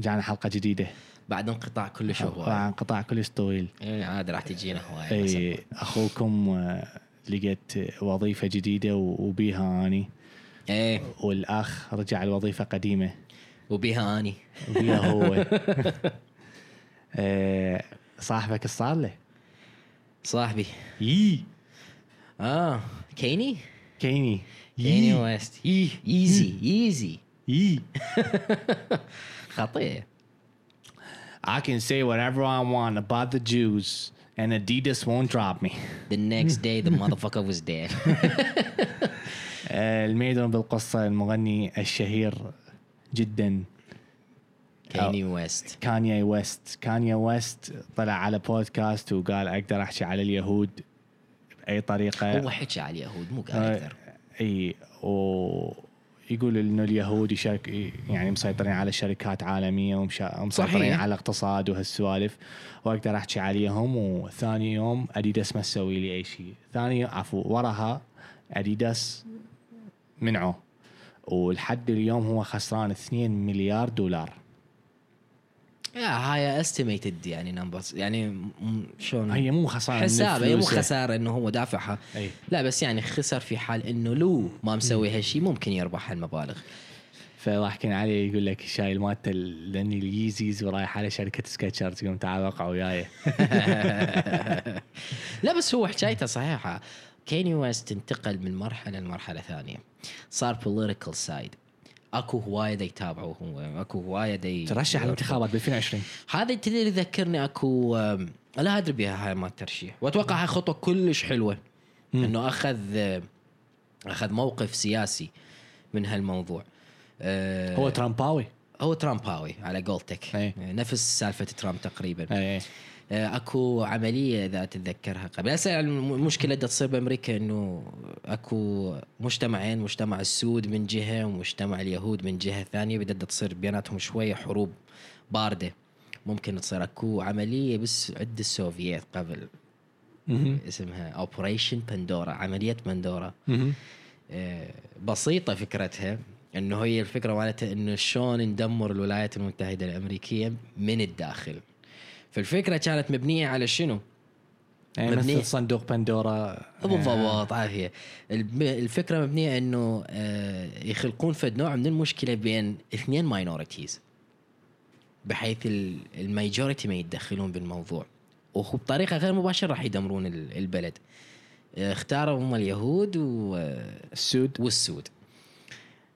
رجعنا حلقة جديدة. بعد انقطاع كلش هواي عن قطاع كلش طويل. إيه، عاد راح تجينا هواي اي أخوكم آه، لقيت وظيفة جديدة وبيها أني. إيه. والأخ رجع الوظيفه قديمة. وبيها أني. وبيها هو. آه، صاحبك صار له؟ صاحبي. يي. آه كيني؟ كيني. كيني ويست. يي ايزي ايزي يي خطير I can say whatever I want about the Jews and Adidas won't drop me. the next day the motherfucker was dead. الميدون بالقصة المغني الشهير جدا. كيني ويست كانيا ويست كانيا ويست طلع على بودكاست وقال أقدر أحكي على اليهود بأي طريقة. هو حكى على اليهود مو قال آه، أكثر إي ويقول إنه اليهود يشارك يعني مسيطرين على شركات عالمية ومسيطرين. على الاقتصاد وهالسوالف وأقدر أحكي عليهم. وثاني يوم أديداس ما تسوي لي أي شيء. ثاني عفوا وراها أديداس منعه. ولحد اليوم هو خسران 2 مليار دولار. هاي estimated يعني numbers يعني شلون؟ هي مو خسارة حساب هي مو. خسارة إنه هو دافعها. أي. لا بس يعني خسر في حال إنه لو ما مسوي هالشيء ممكن يربح هالمبالغ فضحكين عليه يقول لك شايل مالته لأني ال Yeezys ورايح على شركة Skechers يقوم تعال وقع وياي. لا بس هو حكايته صحيحة. كانييه ويست انتقل من مرحلة لمرحلة ثانية. صار political side اكو هواية دا يتابعوه هو اكو هواية دا ترشح الانتخابات ب 2020 هذا تدري يذكرني اكو لا أدري بها هاي ما الترشيح وأتوقع هاي خطوة كلش حلوة. إنه أخذ أخذ موقف سياسي من هالموضوع. أه، هو ترامباوي هو ترامباوي على قولتك. أي. نفس سالفة ترامب تقريبا. آه، أكو عملية إذا تتذكرها قبل. هسه الم- المشكلة اللي تصير بأمريكا إنه أكو مجتمعين مجتمع السود من جهة ومجتمع اليهود من جهة ثانية بدها تصير بيناتهم شوية حروب باردة. ممكن تصير أكو عملية بس عند السوفييت قبل. اسمها operation Pandora عملية بندورا. آه، بسيطة فكرتها. إنه هي الفكرة مالتها إنه شلون ندمر الولايات المتحدة الأمريكية من الداخل. فالفكرة كانت مبنية على شنو؟ يعني مبنية. مثل صندوق بندورا بالضبط عافية. الب- الفكرة مبنية إنه آه، يخلقون فد نوع من المشكلة بين اثنين minorities بحيث ال- ال majority ما يتدخلون بالموضوع. وبطريقه غير مباشرة راح يدمرون ال- البلد. آه، اختاروا هم اليهود و آه، السود. والسود.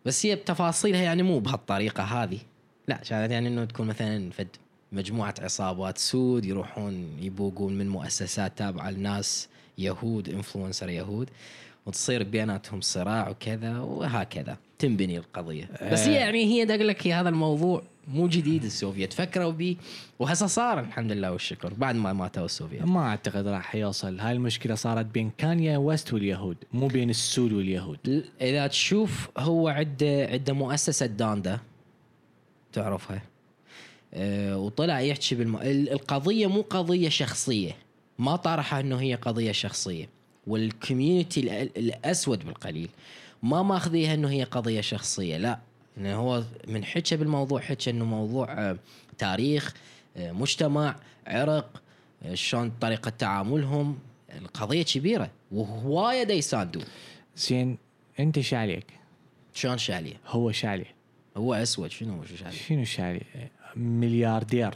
بس هي بتفاصيلها يعني مو بهالطريقة هذه. لا كانت يعني إنه تكون مثلا فد مجموعة عصابات سود يروحون يبوقون من مؤسسات تابعة لناس يهود influencer يهود وتصير بيناتهم صراع وكذا وهكذا. تنبني القضية. بس هي يعني هي دا أقول لك هذا الموضوع مو جديد السوفيت فكروا به وهسه صار الحمد لله والشكر. بعد ما ماتوا السوفيت ما أعتقد راح يوصل. هاي المشكلة صارت بين كانيا ويست واليهود مو بين السود واليهود. إذا تشوف هو عنده عنده مؤسسة دوندا تعرفها؟ وطلع يحكي بالم... ال- القضية مو قضية شخصية. ما طرحها إنه هي قضية شخصية. وال community ال- الأسود بالقليل ما ماخذيها إنه هي قضية شخصية. لا إنه هو من حكى بالموضوع حكى إنه موضوع آه، تاريخ آه، مجتمع عرق آه، شلون طريقة تعاملهم. القضية كبيرة. وهواية دا يساندون زين أنت شعليك شلون شاليه؟ هو شعلي هو أسود شنو شاليه؟ شنو شعلي ملياردير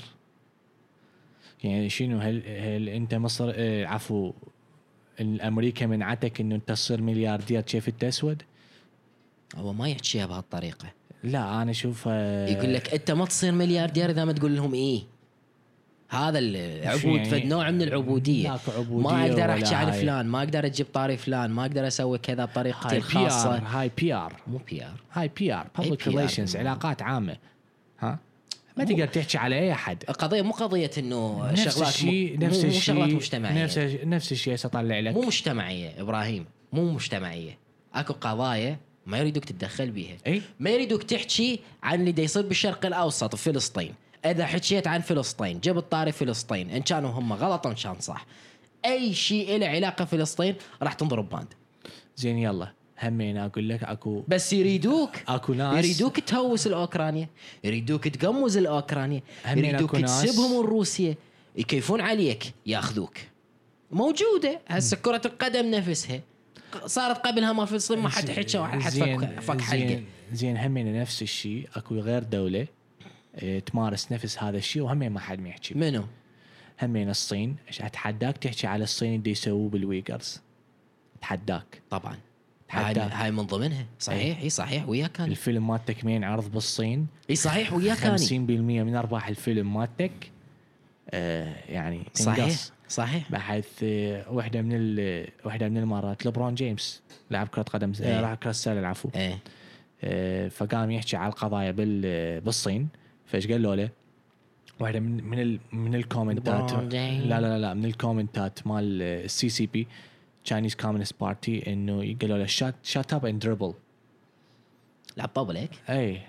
يعني شنو هل, هل أنت مصر آه عفوا الامريكا منعتك إنه أنت تصير ملياردير كيف أنت أسود؟ هو ما يحكيها بهالطريقة لا أنا أشوف آه يقول لك أنت ما تصير ملياردير إذا ما تقول لهم إيه هذا العبود يعني؟ نوع من العبودية. عبودية ما أقدر أحكي عن. فلان ما أقدر أجيب طاري فلان ما أقدر أسوي كذا بطريقتي الخاصة. هاي PR مو PR هاي PR public PR relations. علاقات عامة. ها؟ ما تقدر تحكي على أي أحد. القضية مو قضية إنه نفس شغلات الشيء مو- نفس مو شغلات الشيء مجتمعية. نفس نفس الشيء سطلع لك مو مجتمعية إبراهيم. مو مجتمعية. أكو قضايا ما يريدوك تتدخل بيها. إي؟ ما يريدوك تحكي عن اللي دا يصير بالشرق الأوسط فلسطين. إذا حكيت عن فلسطين جبت طاري فلسطين إن كانوا هم غلط ان كان صح. أي شيء له علاقة فلسطين راح تنضرب banned زين يلا. همين أقول لك أكو بس يريدوك أكو ناس. يريدوك تهوس الأوكرانيا يريدوك تقمز الأوكرانيا يريدوك تسبهم روسيا. يكيفون عليك ياخذوك. موجودة. هسه كرة القدم نفسها. صارت قبلها ما فلسطين ما حد حكى حد فك, فك حلقة. زين زين همين نفس الشيء. أكو غير دولة. تمارس نفس هذا الشيء وهمين ما حد ما يحكي. منو؟ همين الصين. أتحداك؟ تحكي على الصين اللي يسووه بالويغرز أتحداك. طبعا. هاي, هاي من ضمنها. صحيح إي صحيح وياك كان. الفيلم مالتك مين؟ عرض بالصين. إي صحيح وياك 50% كان من أرباح الفيلم مالتك. آه يعني صحيح صحيح. بحيث آه، واحدة من ال- واحدة من المرات لبرون جيمس لاعب كرة قدم إيه. آه، لاعب كرة السلة العفو. آه، فقام يحكي على القضايا بال بالصين. فايش قالوا له؟ واحدة من من ال من الكومنتات. لا لا لا من الكومنتات مال ال CCP Chinese Communist Party إنه قالوا له shut shut up and dribble لعب طبل هيك؟ إي.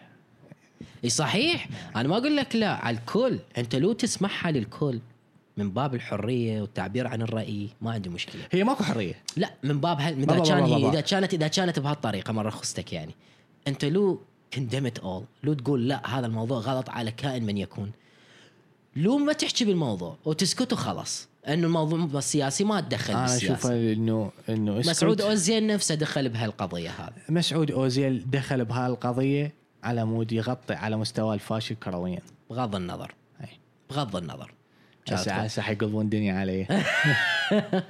إي صحيح. أنا ما أقول لك لا على الكل. أنت لو تسمحها للكل من باب الحرية والتعبير عن الرأي ما عندي مشكلة. هي ماكو حرية. لا من باب هل إذا كان هي. إذا كانت إذا كانت بهالطريقة مرة رخصتك يعني. أنت لو كندمت اول لو تقول لا هذا الموضوع غلط على كائن من يكون. لو ما تحكي بالموضوع وتسكت وخلص إنه الموضوع السياسي ما تدخل أنا أشوف بالسياسة إنه انه. مسعود أوزيل نفسه دخل بهالقضية هذه. مسعود أوزيل دخل بهالقضية على مود يغطي على مستوى الفاشل كرويا بغض النظر. أي. بغض النظر. هسه حيقلبون الدنيا علي.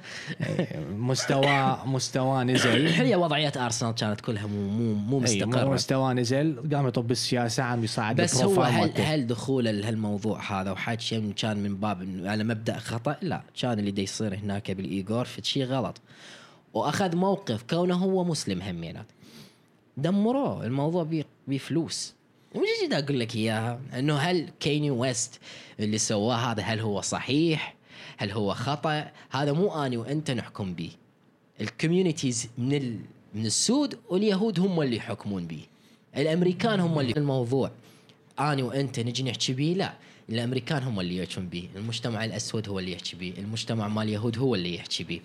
مستوى مستوى نزل. هي وضعيات ارسنال كانت كلها مو مو مو اي مستقرة. مستوى نزل. قام يطب بالسياسة عم يصعد بس هو هل. هل دخوله لهالموضوع هذا وحكي كان من باب على مبدأ خطأ؟ لا. كان اللي دا يصير هناك بالايغور في شيء غلط. وأخذ موقف كونه هو مسلم همينات دمروه. الموضوع بي بفلوس. ومش جديد أقول لك إياها إنه هل كيني ويست اللي سواه هذا هل هو صحيح؟ هل هو خطأ؟ هذا مو أني وأنت نحكم به. ال communities من ال... من السود واليهود هم اللي يحكمون به. الأمريكان هم اللي الموضوع أني وأنت نجي نحكي به لا الأمريكان هم اللي يحكون به، المجتمع الأسود هو اللي يحكي به، المجتمع مال اليهود هو اللي يحكي به.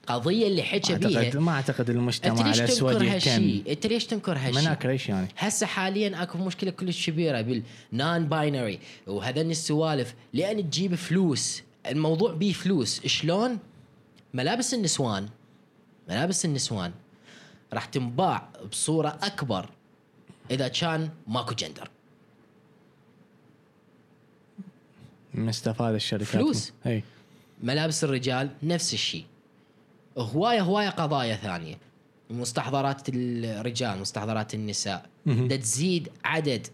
القضية اللي حكى بيها ما أعتقد المجتمع الاسود تنكر يهتم هالشيء؟ أنت ليش تنكر هالشيء؟ مناك ليش يعني. هسه حاليا أكو مشكلة كلش كبيرة بال non-binary وهذني السوالف. لأن تجيب فلوس الموضوع بيه فلوس. شلون؟ ملابس النسوان. ملابس النسوان راح تنباع بصورة أكبر إذا كان ماكو جندر مستفاد الشركات. فلوس. إي. ملابس الرجال نفس الشيء. هواية هواية قضايا ثانية. مستحضرات الرجال مستحضرات النساء. دا تزيد عدد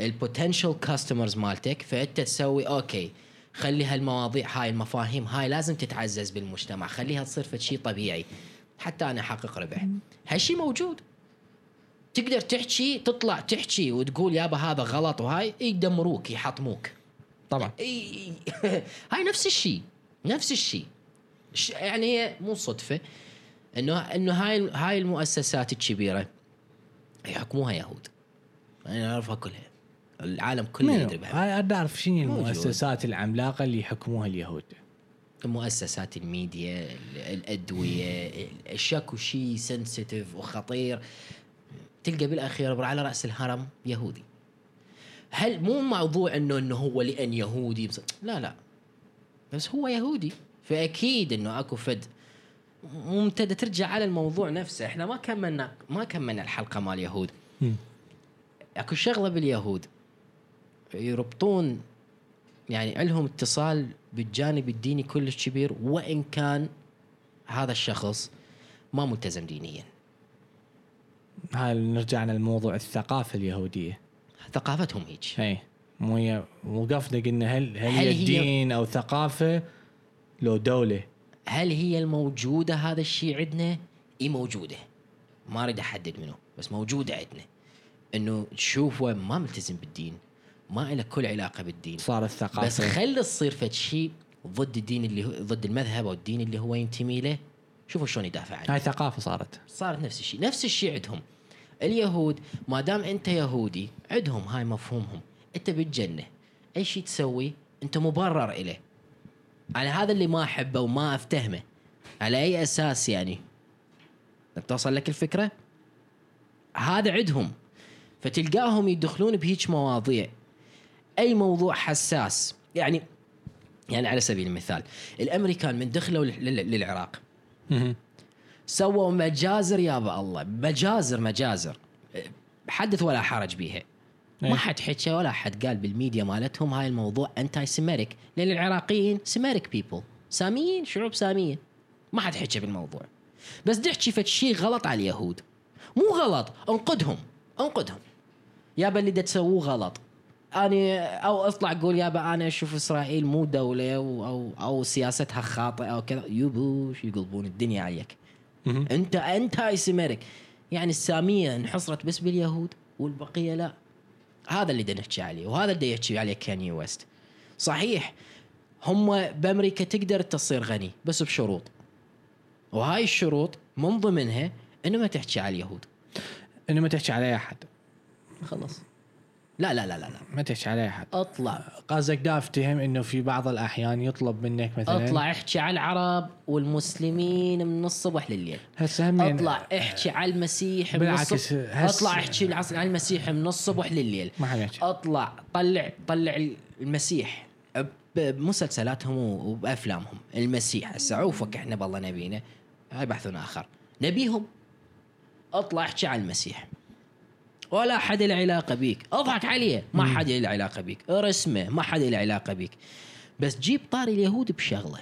ال potential customers مالتك فأنت تسوي okay خلي هالمواضيع هاي المفاهيم هاي لازم تتعزز بالمجتمع. خليها تصير شيء طبيعي. حتى أنا أحقق ربح. هالشيء موجود. تقدر تحكي تطلع تحكي وتقول يابا هذا غلط وهاي يدمروك يحطموك. طبعا. إي هاي نفس الشيء نفس الشيء يعني هي مو صدفة. انه إنه هاي هاي المؤسسات الكبيرة يحكموها يهود. أنا أعرفها كلها. العالم كله؟ يدري بها هاي أعرف شنو. المؤسسات العملاقة اللي يحكموها اليهود. مؤسسات الميديا ال- الأدوية ال- شكو شيء سنسيتيف وخطير. تلقى بالأخير على رأس الهرم يهودي. هل مو موضوع انه إنه هو لأن يهودي؟ لا لا. بس هو يهودي. فأكيد إنه أكو فد. ممتدة ترجع على الموضوع نفسه. إحنا ما كملنا ما كملنا الحلقة مال يهود أكو شغلة باليهود. يربطون يعني علهم اتصال بالجانب الديني كلش كبير وإن كان هذا الشخص ما ملتزم دينيا. هاي نرجعنا لموضوع الثقافة اليهودية؟ ثقافتهم هيك. اي مو وقفنا قلنا هل هل, هل هي هي- دين أو ثقافة؟ لو دولة. هل هي الموجودة؟ هذا الشيء عندنا؟ إي موجودة. ما أريد أحدد منه بس موجودة عندنا. إنه تشوفه ما ملتزم بالدين ما له كل علاقة بالدين. صار الثقافة. بس خلي تصير فد شيء ضد الدين اللي هو ضد المذهب أو الدين اللي هو ينتمي له. شوفوا شلون يدافع عنه. هاي ثقافة صارت. صارت نفس الشيء نفس الشيء عندهم. اليهود ما دام أنت يهودي عندهم هاي مفهومهم. أنت بالجنة أي شيء تسوي أنت مبرر إليه. أنا هذا اللي ما أحبه وما أفتهمه. على أي أساس يعني؟ توصل لك الفكرة؟ هذا عندهم فتلقاهم يدخلون بهيج مواضيع. أي موضوع حساس. يعني يعني على سبيل المثال الأمريكان من دخلوا لل- لل- للعراق. سووا مجازر يا الله. مجازر مجازر. حدث ولا حرج بيها. ما حد حكى ولا حد قال بالميديا مالتهم هاي الموضوع anti-Semitic لأن العراقيين Semitic people ساميين شعوب سامية. ما حد حكى بالموضوع. بس تحكي فد شيء غلط على اليهود. مو غلط انقدهم انقدهم. يابا اللي دا تسووه غلط. أنا أو اطلع قول يابا أنا أشوف إسرائيل مو دولة أو أو, أو سياستها خاطئة أو كذا. يبوش يقلبون الدنيا عليك. انت أنت سيميريك يعني السامية انحصرت بس باليهود والبقية لا. هذا اللي بدنا نحكي عليه وهذا اللي يحكي عليه كاني ويست. صحيح هم بأمريكا تقدر تصير غني بس بشروط. وهاي الشروط من ضمنها إنه ما تحكي على اليهود. إنه ما تحكي على أحد. خلص لا لا لا لا, لا. ما تحكي على احد أطلع. قصدك دا افتهم إنه في بعض الأحيان يطلب منك مثلا؟ أطلع احكي على العرب والمسلمين من الصبح لليل. هسه هم أطلع احكي على المسيح من بالعكس، الصبح هس- أطلع احكي على المسيح من الصبح لليل. ما حد يحكي. أطلع طلع طلع المسيح بمسلسلاتهم وبأفلامهم. المسيح هسه عوفك إحنا بالله نبينا. هاي بحث آخر. نبيهم. أطلع احكي عن المسيح. ولا حد له علاقة بيك. أضحك عليه. ما حد له علاقة بيك. ارسمه ما حد له علاقة بيك. بس جيب طاري اليهود بشغلة.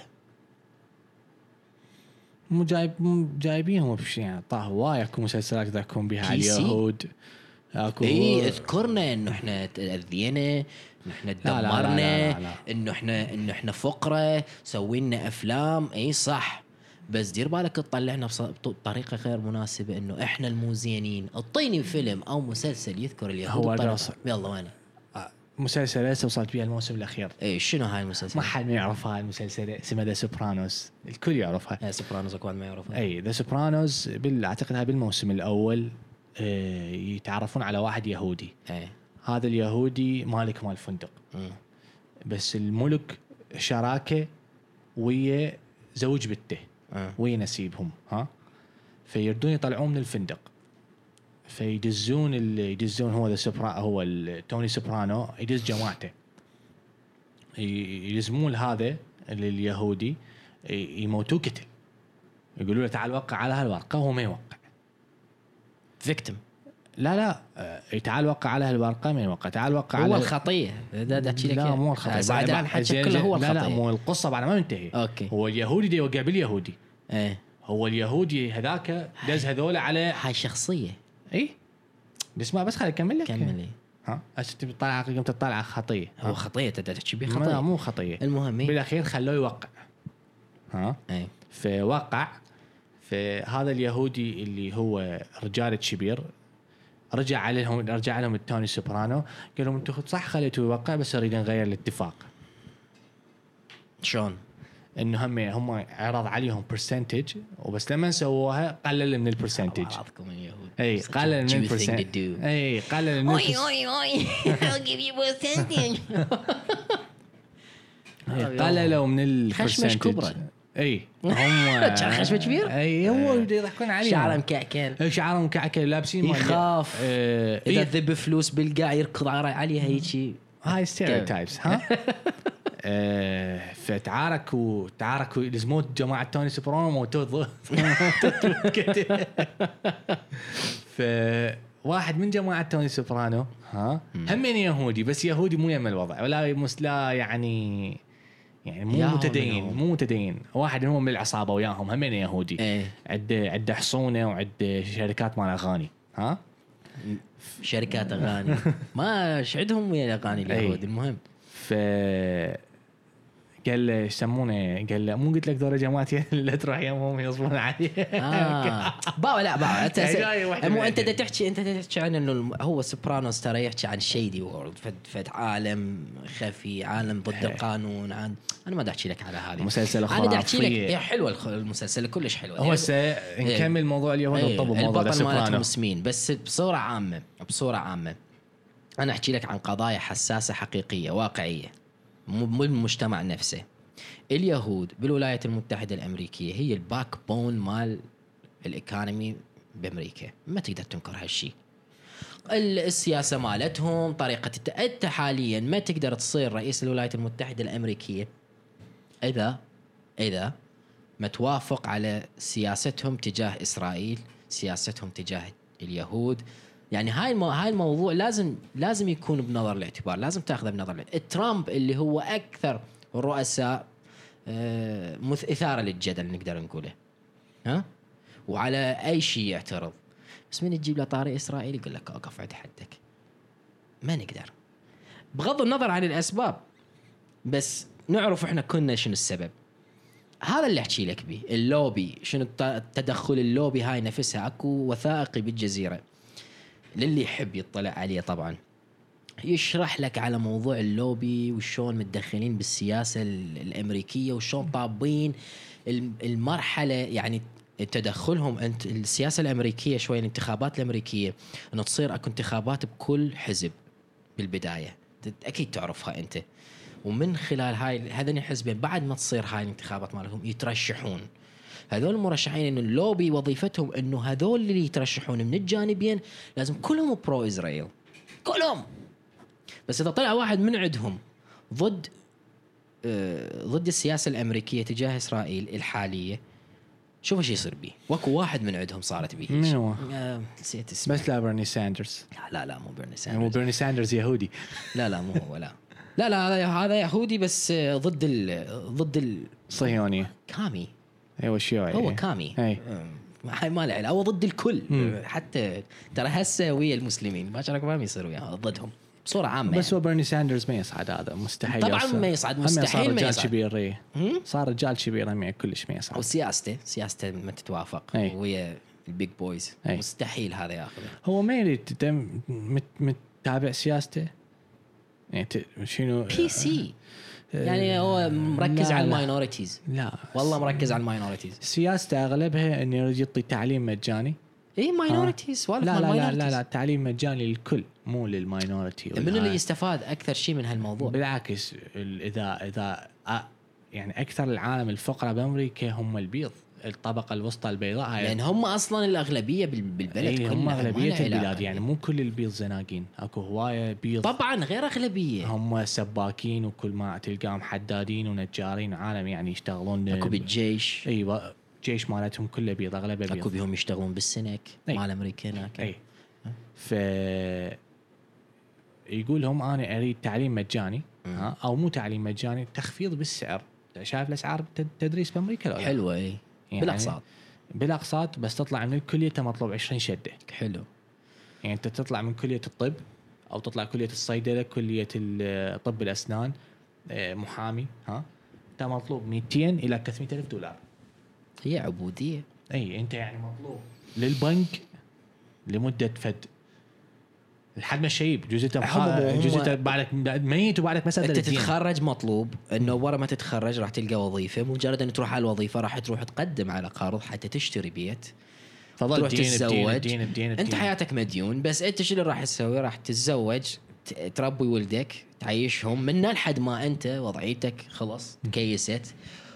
مو جايب مو جايبينهم بشيء يعني طاه هواي اكو مسلسلات ذاكون بها على؟ اليهود. اكو إي اذكرنا إنه إحنا تأذينا إنه إحنا تدمرنا. إنه إحنا إنه إحنا فقرة سوينا أفلام. إي صح. بس دير بالك تطلعنا بطريقة غير مناسبة إنه إحنا المو زينين أعطيني فيلم أو مسلسل يذكر اليهود هو دراسة. يلا وين؟ مسلسل هسه وصلت بيه الموسم الأخير؟ اي شنو هاي المسلسل؟ ما حد ما يعرف هاي المسلسل. اسمه The Sopranos الكل يعرفها آه، Sopranos اكوان ما يعرفها. اي The Sopranos بال... أعتقد هاي بالموسم الأول آه، يتعرفون على واحد يهودي. اي هذا اليهودي مالك مال فندق. بس الملك شراكه ويا زوج بنته. آه. ويا نسيبهم ها؟ فيردون يطلعون من الفندق. فيدزون اللي يدزون هو ذا سوبرا هو توني سوبرانو يدز جماعته. يلزمون هذا اليهودي يموتوه قتل. يقولوا له تعال وقع على هالورقة وهو ما يوقع. victim لا لا آه، تعال وقع على هالورقه ما يوقع تعال وقع هو على الخطية. أحكي لك لا. مو الخطأ آه، بعد زين- كله هو لا لا الخطية. مو القصة بعد ما منتهي أوكي. هو اليهودي دي يوقع باليهودي. إيه. هو اليهودي هذاك دز هذول على هاي شخصية. إي؟ بس ما بس؟ خليني أكمل لك. كملي ها؟ هسه تبي تطلع قمت تطلع خطية. هو؟ خطية تحكي بيه لا خطيه مو خطية. المهم؟ بالأخير خلوه يوقع. ها؟ إيه فوقع فهذا اليهودي اللي هو رجال كبير رجع عليهم رجع لهم التوني سوبرانو قال لهم أنتم صح خليتوه يوقع بس اريد نغير الاتفاق شلون؟ إنه هم هم عرض عليهم percentage وبس لما سووها قلل من ال percentage اعراضكم اليهود إي قلل من ال percentage. إي قلل من ال perc- oi, oi. I'll give you percentage. قللوا من ال percentage خشمه شكبره. إي. هم خشمه كبير؟ إي هو يضحكون عليهم. شعره مكعكل. إي، شعرهم مكعكل لابسين يخاف. إذا ذب فلوس بالقاع يركض عليها هيجي. هاي stereotypes ها؟ فتعاركوا تعاركوا لزموت جماعة توني سوبرانو موتوه. فواحد من جماعة توني سوبرانو ها؟ همين يهودي بس يهودي مو يم الوضع. ولا لا يعني يعني مو متدين. مو متدين. واحد منهم من العصابة وياهم همين يهودي. إيه. عنده عنده حصونه وعنده شركات مال أغاني. ها؟ شركات أغاني. ما إيش عندهم ويا الأغاني اليهود المهم. ف قال له يسمونه؟ قال له مو قلت لك دور جماعتي لا تروح يمهم يصبون علي آه. باو لا باو. أنت يعني مو أنت تحكي أنت تحكي عن إنه هو Sopranos ترى يحكي عن shady world فد, فد عالم خفي عالم ضد. القانون عن أنا ما أحكي لك على هذه. مسلسل أنا دا أحكي لك خرافي. هي حلوة المسلسل كلش حلوة. هو هسه نكمل موضوع اليهود إيه، ونطب موضوع البطل مالتهم سوبرانو. سمين بس بصورة عامة بصورة عامة أنا أحكي لك عن قضايا حساسة حقيقية واقعية. مو المجتمع نفسه. اليهود بالولايات المتحدة الأمريكية هي ال backbone مال ال economy بأمريكا. ما تقدر تنكر هالشيء ال- السياسة مالتهم طريقة الت... أنت حاليا ما تقدر تصير رئيس الولايات المتحدة الأمريكية اذا إذا ما توافق على سياستهم تجاه إسرائيل سياستهم تجاه اليهود يعني هاي المو... هاي الموضوع لازم لازم يكون بنظر الاعتبار لازم تاخذه بنظر الاعتبار. ترامب اللي هو أكثر الرؤساء آه، مث- إثارة للجدل نقدر نقوله. ها؟ وعلى أي شيء يعترض. بس من تجيب له طاري اسرائيل يقول لك أوقف عند حدك. ما نقدر. بغض النظر عن الأسباب بس نعرف إحنا كنا شنو السبب. هذا اللي أحكي لك به اللوبي شنو الت- التدخل اللوبي هاي نفسها أكو وثائقي بالجزيرة. للي يحب يطلع عليه طبعا. يشرح لك على موضوع اللوبي وشون متدخلين بالسياسة ال- الأمريكية وشون طابين الم- المرحلة يعني تدخلهم أنت السياسة الأمريكية شوي الانتخابات الأمريكية إنه تصير أكو انتخابات بكل حزب بالبداية. أكيد تعرفها أنت. ومن خلال هاي هذين الحزبين بعد ما تصير هاي الانتخابات مالهم يترشحون. هذول المرشحين إنه اللوبي وظيفتهم إنه هذول اللي يترشحون من الجانبين لازم كلهم برو اسرائيل كلهم. بس إذا طلع واحد من عندهم ضد آه، ضد السياسة الأمريكية تجاه إسرائيل الحالية شوف إيش يصير به واكو واحد من عندهم صارت به من هو؟ آه، نسيت اسمه. بس لا برني ساندرز. لا لا لا مو بيرني يعني مو ساندرز. برني ساندرز يهودي. لا لا مو هو لا. لا لا هذا يهودي بس آه، ضد ال ضد صهيوني ال commie أيوه شيوعي هو commie اي آه، هاي ما له هو ضد الكل مم. حتى ترى هسه ويا المسلمين ما شارك ما يصير وياهم ضدهم بصورة عامة بس يعني. هو برني ساندرز ما يصعد هذا مستحيل طبعاً. ما يصعد، مستحيل صار ما رجال يصعد. كبير إيه. صار رجال كبير هم كلش ما يصعد وسياسته سياسته ما تتوافق أي. ويا ال big boys أي. مستحيل هذا ياخذه هو ما يريد متابع سياسته يعني شنو PC يعني هو مركز لا، على. ال minorities لا. والله مركز على ال minorities سياسته أغلبها انه يريد يعطي تعليم مجاني. اي minorities سوالف لا لا لا, لا. لا تعليم مجاني للكل مو لل minority من اللي يستفاد أكثر شيء من هالموضوع. بالعكس ال- إذا إذا يعني أكثر العالم الفقراء بأمريكا هم البيض. الطبقة الوسطى البيضاء هاي. لأن هم أصلا الأغلبية بال- بالبلد إيه كلها هم اغلبيه البلاد علاقة. يعني مو كل البيض زناقين. أكو هواية بيض. طبعا غير أغلبية. هم سباكين وكل ما تلقاهم حدادين ونجارين عالم يعني يشتغلون أكو بالجيش. إيوه جيش مالتهم كله بيض أغلبه أكو بيض بيهم يشتغلون بالسنك أي. مال أمريكا هناك. اي ف يقول هم أنا أريد تعليم مجاني ها؟ أو مو تعليم مجاني تخفيض بالسعر. شايف الأسعار الت- التدريس بأمريكا؟ حلوة اي يعني بالأقساط. بالأقساط بس تطلع من الكليه أنت مطلوب 20 شدة. حلو. يعني انت تطلع من كليه الطب أو تطلع كليه الصيدلة كليه طب الأسنان آه، محامي ها؟ انت مطلوب 200 إلى 300 ألف دولار. هي عبودية. اي أنت يعني مطلوب للبنك لمدة فد لحد ما شيب جزء انت هم- جزء انت بعدك ميت وبعدك مساله أنت. تتخرج مطلوب إنه ورا ما تتخرج راح تلقى وظيفة مجرد ان تروح على الوظيفة راح تروح تقدم على قرض حتى تشتري بيت فضل تروح الدين الدين تتزوج الدين الدين أنت الدين. حياتك مديون بس أنت شو اللي راح تسوي راح تتزوج ت- تربي ولدك تعيشهم من لحد ما أنت وضعيتك خلص كيست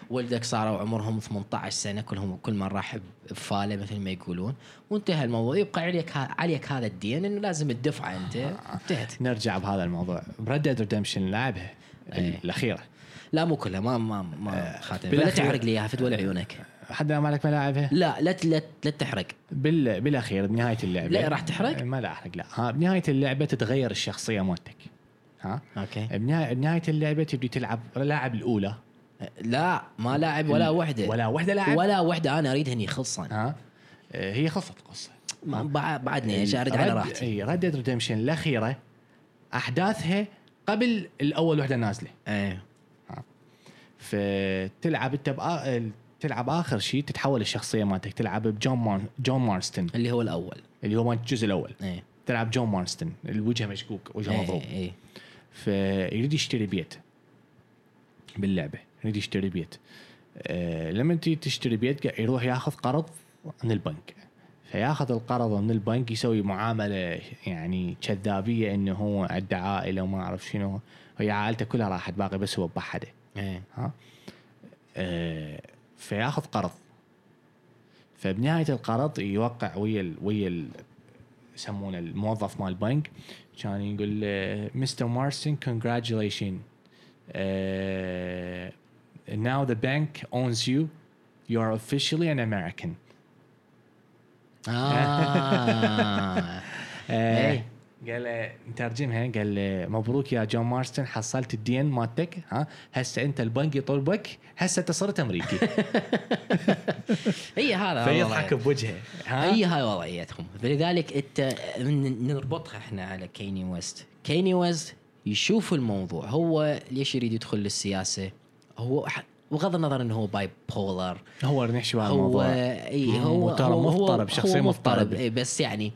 ولدك صاروا عمرهم 18 سنة كلهم كل من راح بفالة مثل ما يقولون. وانتهى الموضوع. يبقى عليك ها- عليك هذا الدين إنه لازم الدفعة أنت انتهت. نرجع بهذا الموضوع. Red Dead Redemption لعبها. الأخيرة. لا مو كلها ما ما ما خاتم. لا تحرق لي إياها فدوى عيونك حد ما لك ملاعبها لا لا لا, لا تحرق. بال بالأخير بنهاية اللعبة. لا، راح تحرق؟ ما لا أحرق لا. ها بنهاية اللعبة تتغير الشخصية مالتك. ها؟ أوكي. بنهاية اللعبة تبدي تلعب اللاعب الأولى لا ما لاعب ولا وحدة. ولا وحدة لاعب؟ ولا وحدة أنا أريدها إني يخلصن ها؟ آه، هي خلصت القصة بعدني إيش ارد على راحتي. اي ردد Redemption الأخيرة أحداثها قبل الأول وحدة نازلة. إيه. فتلعب انت. تلعب آخر شيء تتحول الشخصية مالتك. تلعب بجون مار... جون مارستن. اللي هو الأول. اللي هو مال الجزء الأول. إيه. تلعب جون مارستن. الوجه مشقوق وجهه إيه مضروب. إيه. فيريد يشتري بيت باللعبة. يريد يشتري بيت. أه لما تيجي تشتري بيت يروح ياخذ قرض من البنك. فياخذ القرض من البنك يسوي معاملة يعني كذابية إنه هو عنده عائلة وما أعرف شنو. هي عائلته كلها راحت باقي بس هو بحده. إيه. ها؟ أه فياخذ قرض. فبنهاية القرض يوقع ويا ال ويا ال يسمونه الموظف مال البنك. كان يقول مستر مارسن congratulations. uh, now the bank owns you. You are officially an American. آه إيه. قال له نترجمها قال له مبروك يا جون مارستن حصلت الدين مالتك ها. هسه أنت البنك يطلبك هسه أنت صرت أمريكي. هي هذا فيضحك. بوجهه ها. هي هاي وضعيتهم فلذلك أنت نربطها إحنا على كانييه ويست كانييه ويست يشوف الموضوع هو ليش يريد يدخل للسياسة؟ هو بغض النظر إنه هو bipolar هو نحشي هو الموضوع. اي هو ترى هو مضطرب هو شخصية هو مضطرب. إي بس يعني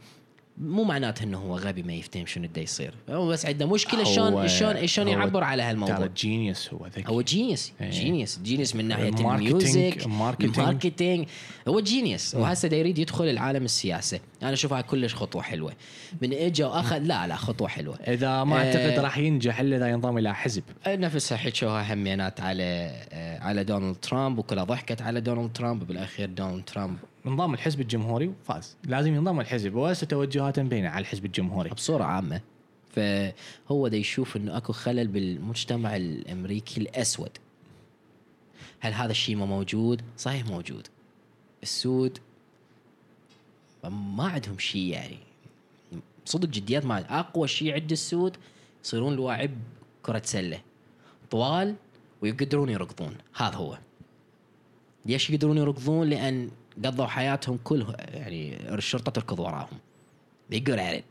مو معناته إنه هو غبي ما يفتهم شنو دا يصير. هو بس عنده مشكلة شلون شلون شلون يعبر على هالموضوع. genius هو ذكي. هو genius إيه. genius genius من ناحية ال music ال marketing. هو جينيوس وهسه دا يريد يدخل العالم السياسة. أنا أشوفها كلش خطوة حلوة. من اجى واخذ لا لا خطوة حلوة. إذا ما آه، أعتقد راح ينجح إلا إذا ينضم إلى حزب. نفسها حكوها همينات على على دونالد ترامب وكلها ضحكت على دونالد ترامب بالاخير دونالد ترامب انضم الحزب الجمهوري وفاز. لازم ينضم الحزب. وهسه توجهات مبينه على الحزب الجمهوري. بصورة عامة فهو دا يشوف إنه أكو خلل بالمجتمع الأمريكي الأسود. هل هذا الشيء ما موجود؟ صحيح موجود. السود ما عندهم شيء يعني. صدق جديات ما أقوى شيء عند السود يصيرون لواعب كرة سلة. طوال ويقدرون يركضون. هذا هو. ليش يقدرون يركضون؟ لأن قضوا حياتهم كلها يعني الشرطة تركض وراهم. at it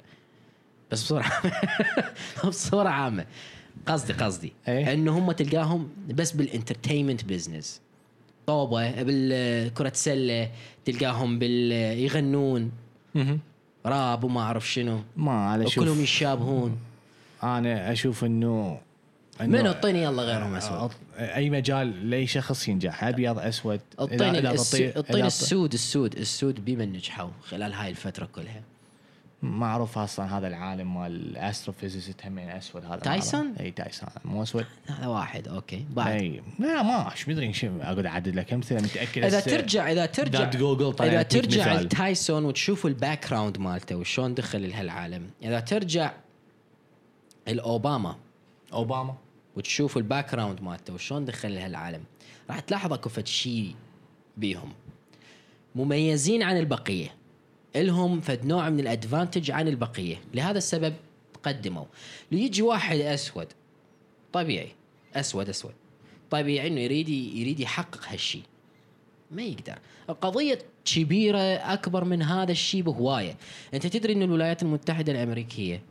بس بصورة عامة. بصورة عامة. قصدي قصدي. إيه. إنه هم تلقاهم بس بال entertainment business طوبة بالكرة سله تلقاهم بال يغنون. راب وما أعرف شنو. ما أنا أشوف. وكلهم يشابهون. أنا أشوف إنه إنه- من اعطيني يلا غيرهم أسود. أي مجال لأي شخص ينجح أبيض أسود اعطيني إذا- السود السود السود بمن نجحوا خلال هاي الفترة كلها؟ معروف أصلا هذا العالم مال ال astrophysicist همين أسود هذا تايسون؟ إي تايسون. مو أسود؟ هذا واحد أوكي. بعد. إي. لا ما إيش مدري أقعد أعدد لك أمثلة متأكد إذا ترجع إذا ترجع جوجل طلع إذا لك 100 ترجع. لتايسون وتشوف ال background مالته وشلون دخل لهالعالم إذا ترجع لأوباما. أوباما؟ وتشوف ال background مالته وشلون دخل لهالعالم. راح تلاحظ أكو فد شيء بيهم. مميزين عن البقية. إلهم فد نوع من الادفانتج عن البقية. لهذا السبب قدموا. ليجي واحد أسود طبيعي. أسود أسود. طبيعي إنه يريد يريد يحقق هالشيء ما يقدر. القضية كبيرة أكبر من هذا الشيء بهواية. أنت تدري أن الولايات المتحدة الأمريكية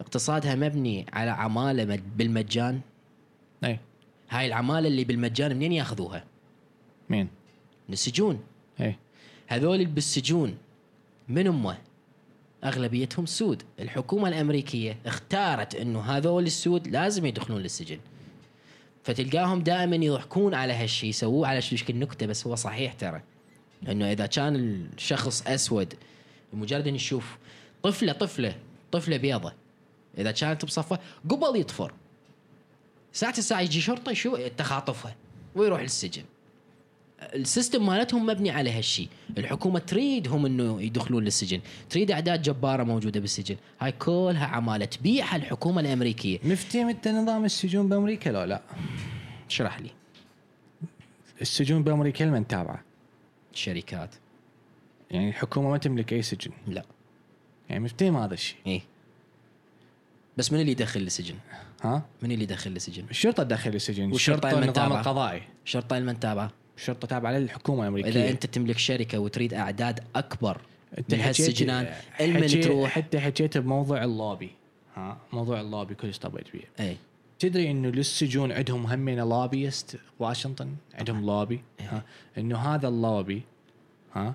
اقتصادها مبني على عمالة مد- بالمجان. أي. هاي العمالة اللي بالمجان منين ياخذوها؟ مين؟ من السجون. أي. هذول اللي بالسجون من هم أغلبيتهم سود. الحكومة الأمريكية اختارت أنه هذول السود لازم يدخلون للسجن. فتلقاهم دائما يضحكون على هالشيء يسووه على شكل نكته بس هو صحيح ترى. إنه إذا كان الشخص أسود مجرد ان يشوف طفلة طفلة طفلة بيضة. إذا كانت بصفه قبل يطفر. ساعة الساعة يجي شرطة يشوف تخاطفها ويروح للسجن. السيستم مالتهم مبني على هالشيء. الحكومة تريدهم إنه يدخلون للسجن. تريد أعداد جبارة موجودة بالسجن. هاي كلها عمالة تبيعها الحكومة الأمريكية. مفتهم انت نظام السجون بأمريكا لو لا؟ اشرح لي. السجون بأمريكا لمن تابعة؟ الشركات يعني الحكومة ما تملك أي سجن؟ لا. يعني مفتهم هذا الشيء. إيه. بس من اللي يدخل للسجن؟ ها؟ من اللي يدخل للسجن؟ الشرطة تدخل السجن الشرطه لمن النظام؟ القضائي شرطة من تابعة. الشرطه تابعة للحكومة الأمريكية. إذا أنت تملك شركة وتريد أعداد أكبر من هالسجنان المن تروح. حتى حكيت بموضوع اللوبي. ها؟ موضوع اللوبي كلش طبيت بيه إي. تدري إنه للسجون عندهم همين lobbyist واشنطن؟ عندهم لوبي. ها؟ إنه هذا اللوبي ها؟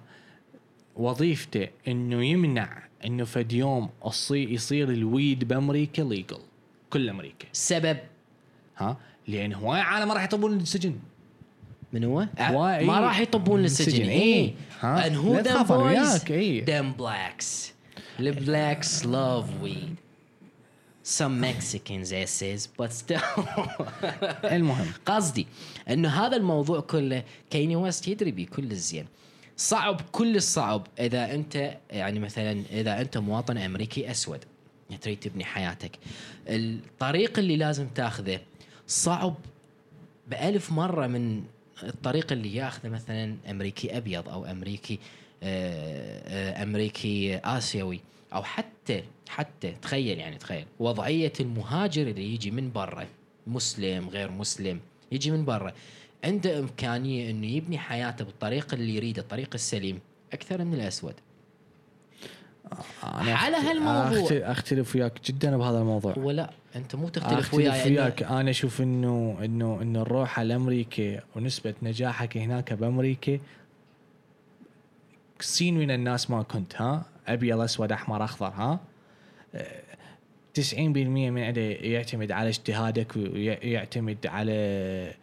وظيفته إنه يمنع إنه فد يوم يصير الويد بأمريكا ليجل كل أمريكا. سبب. ها؟ لأن هواي عالم ما راح يطبون للسجن من هو؟ هواي- ما راح يطبون للسجن اي. ها؟ and who لا them تخاف أنا boys? وياك، إيه. them blacks. The blacks love weed. Some Mexicans asses but still. المهم. قصدي إنه هذا الموضوع كله كيني ويست يدري بيه كل الزين. صعب كل الصعب إذا أنت يعني مثلا إذا أنت مواطن أمريكي أسود تريد تبني حياتك. الطريق اللي لازم تأخذه صعب بألف مرة من الطريق اللي يأخذه مثلا أمريكي أبيض أو أمريكي آه، آه، أمريكي آسيوي أو حتى حتى تخيل يعني تخيل وضعية المهاجر اللي يجي من برا مسلم غير مسلم يجي من برا. عنده إمكانية أنه يبني حياته بالطريقة اللي يريده الطريق السليم أكثر من الأسود. أنا على هالموضوع. أختلف وياك جدا بهذا الموضوع. ولا أنت مو تختلف وياي وياك. أنا أشوف انه انه إنه الروحه لامريكا ونسبة نجاحك هناك بأمريكا كثير من الناس ما كنت ها؟ ابيض اسود أحمر أخضر ها؟ أه، 90% من عنده يعتمد على اجتهادك ويعتمد على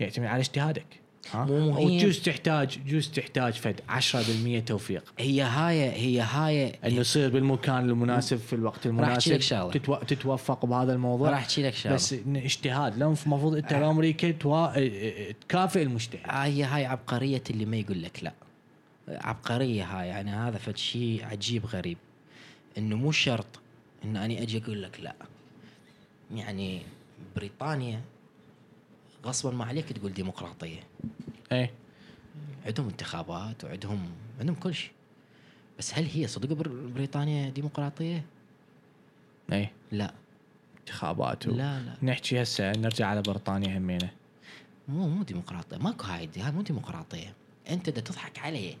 يعتمد على اجتهادك. ها؟ مو هي- وجوز تحتاج جوز تحتاج فد 10% توفيق. هي هاي هي هاي. إنه يصير بالمكان المناسب في الوقت راح أحكي لك المناسب شغلة. تتو... تتوفق بهذا الموضوع. راح أحكي لك شغلة. بس إن اجتهاد. لو المفروض أنت بأمريكا توا... تكافئ المجتهد. هاي هاي عبقرية اللي ما يقول لك لا. عبقرية هاي. يعني هذا فد شيء عجيب غريب. إنه مو شرط إنه اني أجي أقول لك لا. يعني بريطانيا غصبا ما عليك تقول ديمقراطية. إيه. عندهم انتخابات وعندهم عندهم كل شيء. بس هل هي صدق بر- بريطانيا ديمقراطية؟ إيه. لا. انتخابات و... لا لا. نحكي هسه نرجع على بريطانيا همينة. مو مو ديمقراطية. ماكو هاي هاي مو ديمقراطية. أنت دا تضحك علي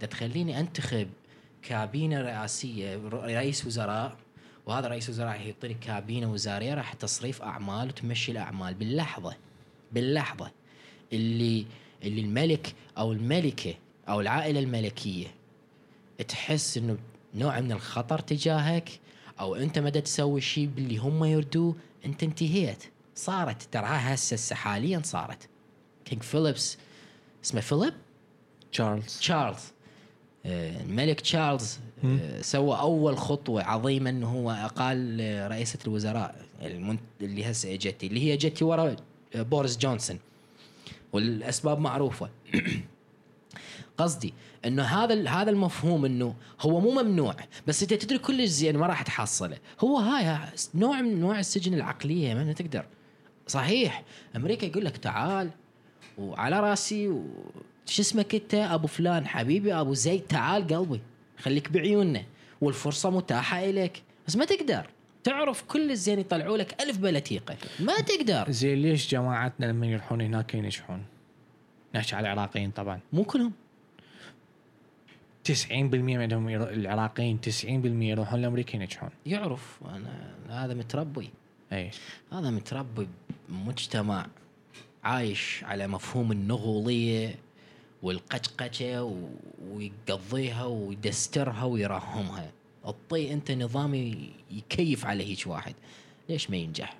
دا تخليني أنتخب كابينة رئاسية ر- رئيس وزراء. وهذا رئيس وزراء يعطيني كابينة وزارية راح تصريف أعمال وتمشي الأعمال باللحظة. باللحظة اللي اللي الملك أو الملكة أو العائلة الملكية تحس إنه نوع من الخطر تجاهك أو أنت ما دا تسوي شيء باللي هم يردوه أنت انتهيت. صارت ترى هسه هسه حاليا صارت. King فيليبس اسمه فيليب تشارلز تشارلز الملك تشارلز آه، سوى أول خطوة عظيمة إنه هو اقال رئيسه الوزراء اللي هسه اجتي اللي هي جتي ورا بوريس جونسون. والأسباب معروفة. قصدي إنه هذا هذا المفهوم إنه هو مو ممنوع بس إنت تدري كلش زين ما راح تحصله. هو هاي نوع من نوع السجن العقلية ما تقدر. صحيح أمريكا يقول لك تعال وعلى رأسي و... شو اسمك أنت؟ أبو فلان حبيبي أبو زيد تعال قلبي خليك بعيوننا. والفرصة متاحة إليك بس ما تقدر. تعرف كل الزين يطلعوا لك ألف بلتيقه ما تقدر. زين ليش جماعتنا لما يروحون هناك ينجحون؟ نحكي على العراقيين طبعا. مو كلهم. 90% منهم يرو... العراقيين 90% يروحون لأمريكا ينجحون. يعرف أنا هذا متربي. اي هذا متربي بمجتمع عايش على مفهوم النغولية والقشقشة و- ويقضيها ويدسترها ويرهمها الطي انت نظام ي- يكيف على هيك واحد. ليش ما ينجح؟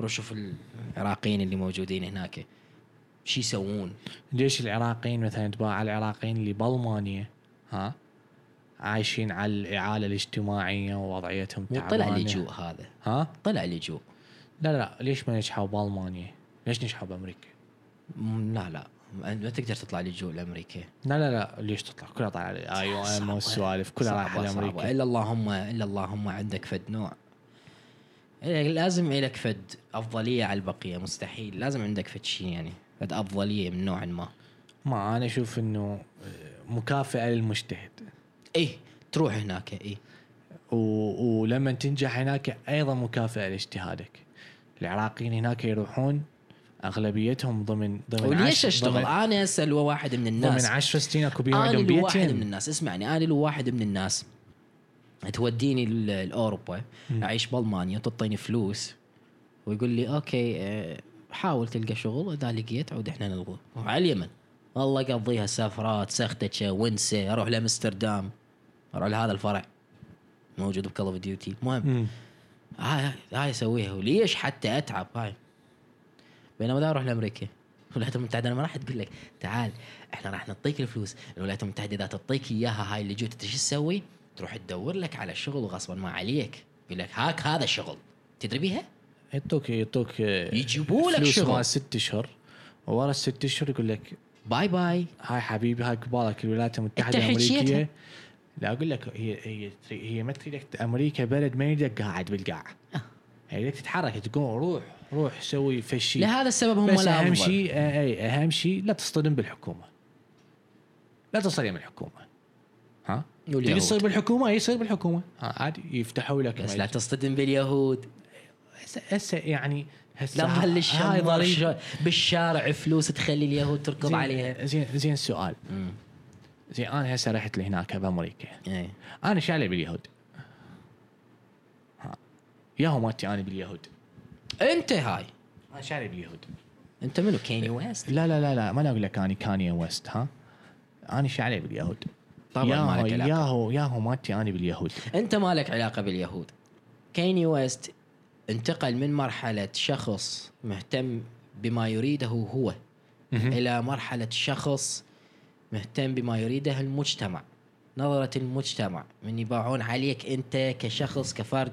روح شوف العراقيين اللي موجودين هناك. شو يسوون؟ ليش العراقيين مثلا تباع على العراقيين اللي بألمانيا ها؟ عايشين على الإعالة الاجتماعية ووضعيتهم تعبانه طلع لجوء هذا. ها؟ طلع لجوء لا لا ليش ما نجحوا بألمانيا؟ ليش نجحوا بأمريكا؟ لا لا. ما تقدر تطلع لجوء لامريكا لا لا لا ليش تطلع؟ كلها طالعة على اي أو ام صعبة. والسوالف كلها رايحة. لأمريكا. إلا اللهم إلا اللهم عندك فد نوع. إيه، لازم لك فد أفضلية على البقية مستحيل. لازم عندك فد شيء يعني فد أفضلية من نوع ما. ما أنا أشوف إنه آه، مكافأة للمجتهد. إيه تروح هناك إيه. و... ولما تنجح هناك أيضا مكافأة لاجتهادك. العراقيين هناك يروحون أغلبيتهم ضمن ضمن وليش أشتغل؟ أنا أسأل واحد من الناس. ضمن 10 سنين أكو بيهم أنا لو واحد من الناس. اسمعني أنا لو واحد من الناس. توديني لاوروبا أعيش بألمانيا تعطيني فلوس. ويقول لي أوكي آه، حاول تلقى شغل. اذا لقيت عود إحنا نلغو على اليمن. والله اقضيها سفرات سختشة ونسة أروح لأمستردام. أروح لهذا الفرع. موجود بكول اوف ديوتي المهم. هاي هاي أسويها. وليش حتى أتعب؟ هاي. بينما دا أروح لأمريكا. الولايات المتحدة ما راح تقول لك. تعال إحنا راح نعطيك الفلوس. الولايات المتحدة إذا تعطيك إياها هاي اللي جوت انت شو تسوي؟ تروح تدور لك على شغل غصبا ما عليك. يقول لك هاك هذا الشغل تدري بيها؟ يعطوك يعطوك آه، يجيبوا لك شغل. ست أشهر. وورا الست أشهر يقول لك باي باي. هاي حبيبي هاي قبالك الولايات المتحدة. الامريكيه لا أقول لك هي هي هي ما تريدك أمريكا بلد ما يريدك قاعد بالقاع. هي يريدك تتحرك تقول روح روح سوي فشي لهذا السبب هم بس أهم. شيء اي أهم شيء لا تصطدم بالحكومة لا تصطدم بالحكومة ها. تبي تصير بالحكومة يصير بالحكومة ها عادي يفتحوا لك بس لا تصطدم باليهود هسه هسه يعني هسه لا. ش- بالشارع فلوس تخلي اليهود تركض زين- عليها زين زين سؤال مم. زين أنا هسه رحت لهناك بامريكا إيه. أنا علي باليهود؟ ها ياهو مالتي أنا باليهود. أنت هاي. أنا علي باليهود؟ أنت منو؟ كانييه ويست. لا لا لا لا ما أقول لك اني كانييه ويست ها؟ أنا علي باليهود؟ طبعا ياهو ما لك علاقة. ياهو ياهو مالتي أنا باليهود. أنت ما لك علاقة باليهود. كانييه ويست انتقل من مرحلة شخص مهتم بما يريده هو إلى مرحلة شخص مهتم بما يريده المجتمع. نظرة المجتمع من يباعون عليك أنت كشخص كفرد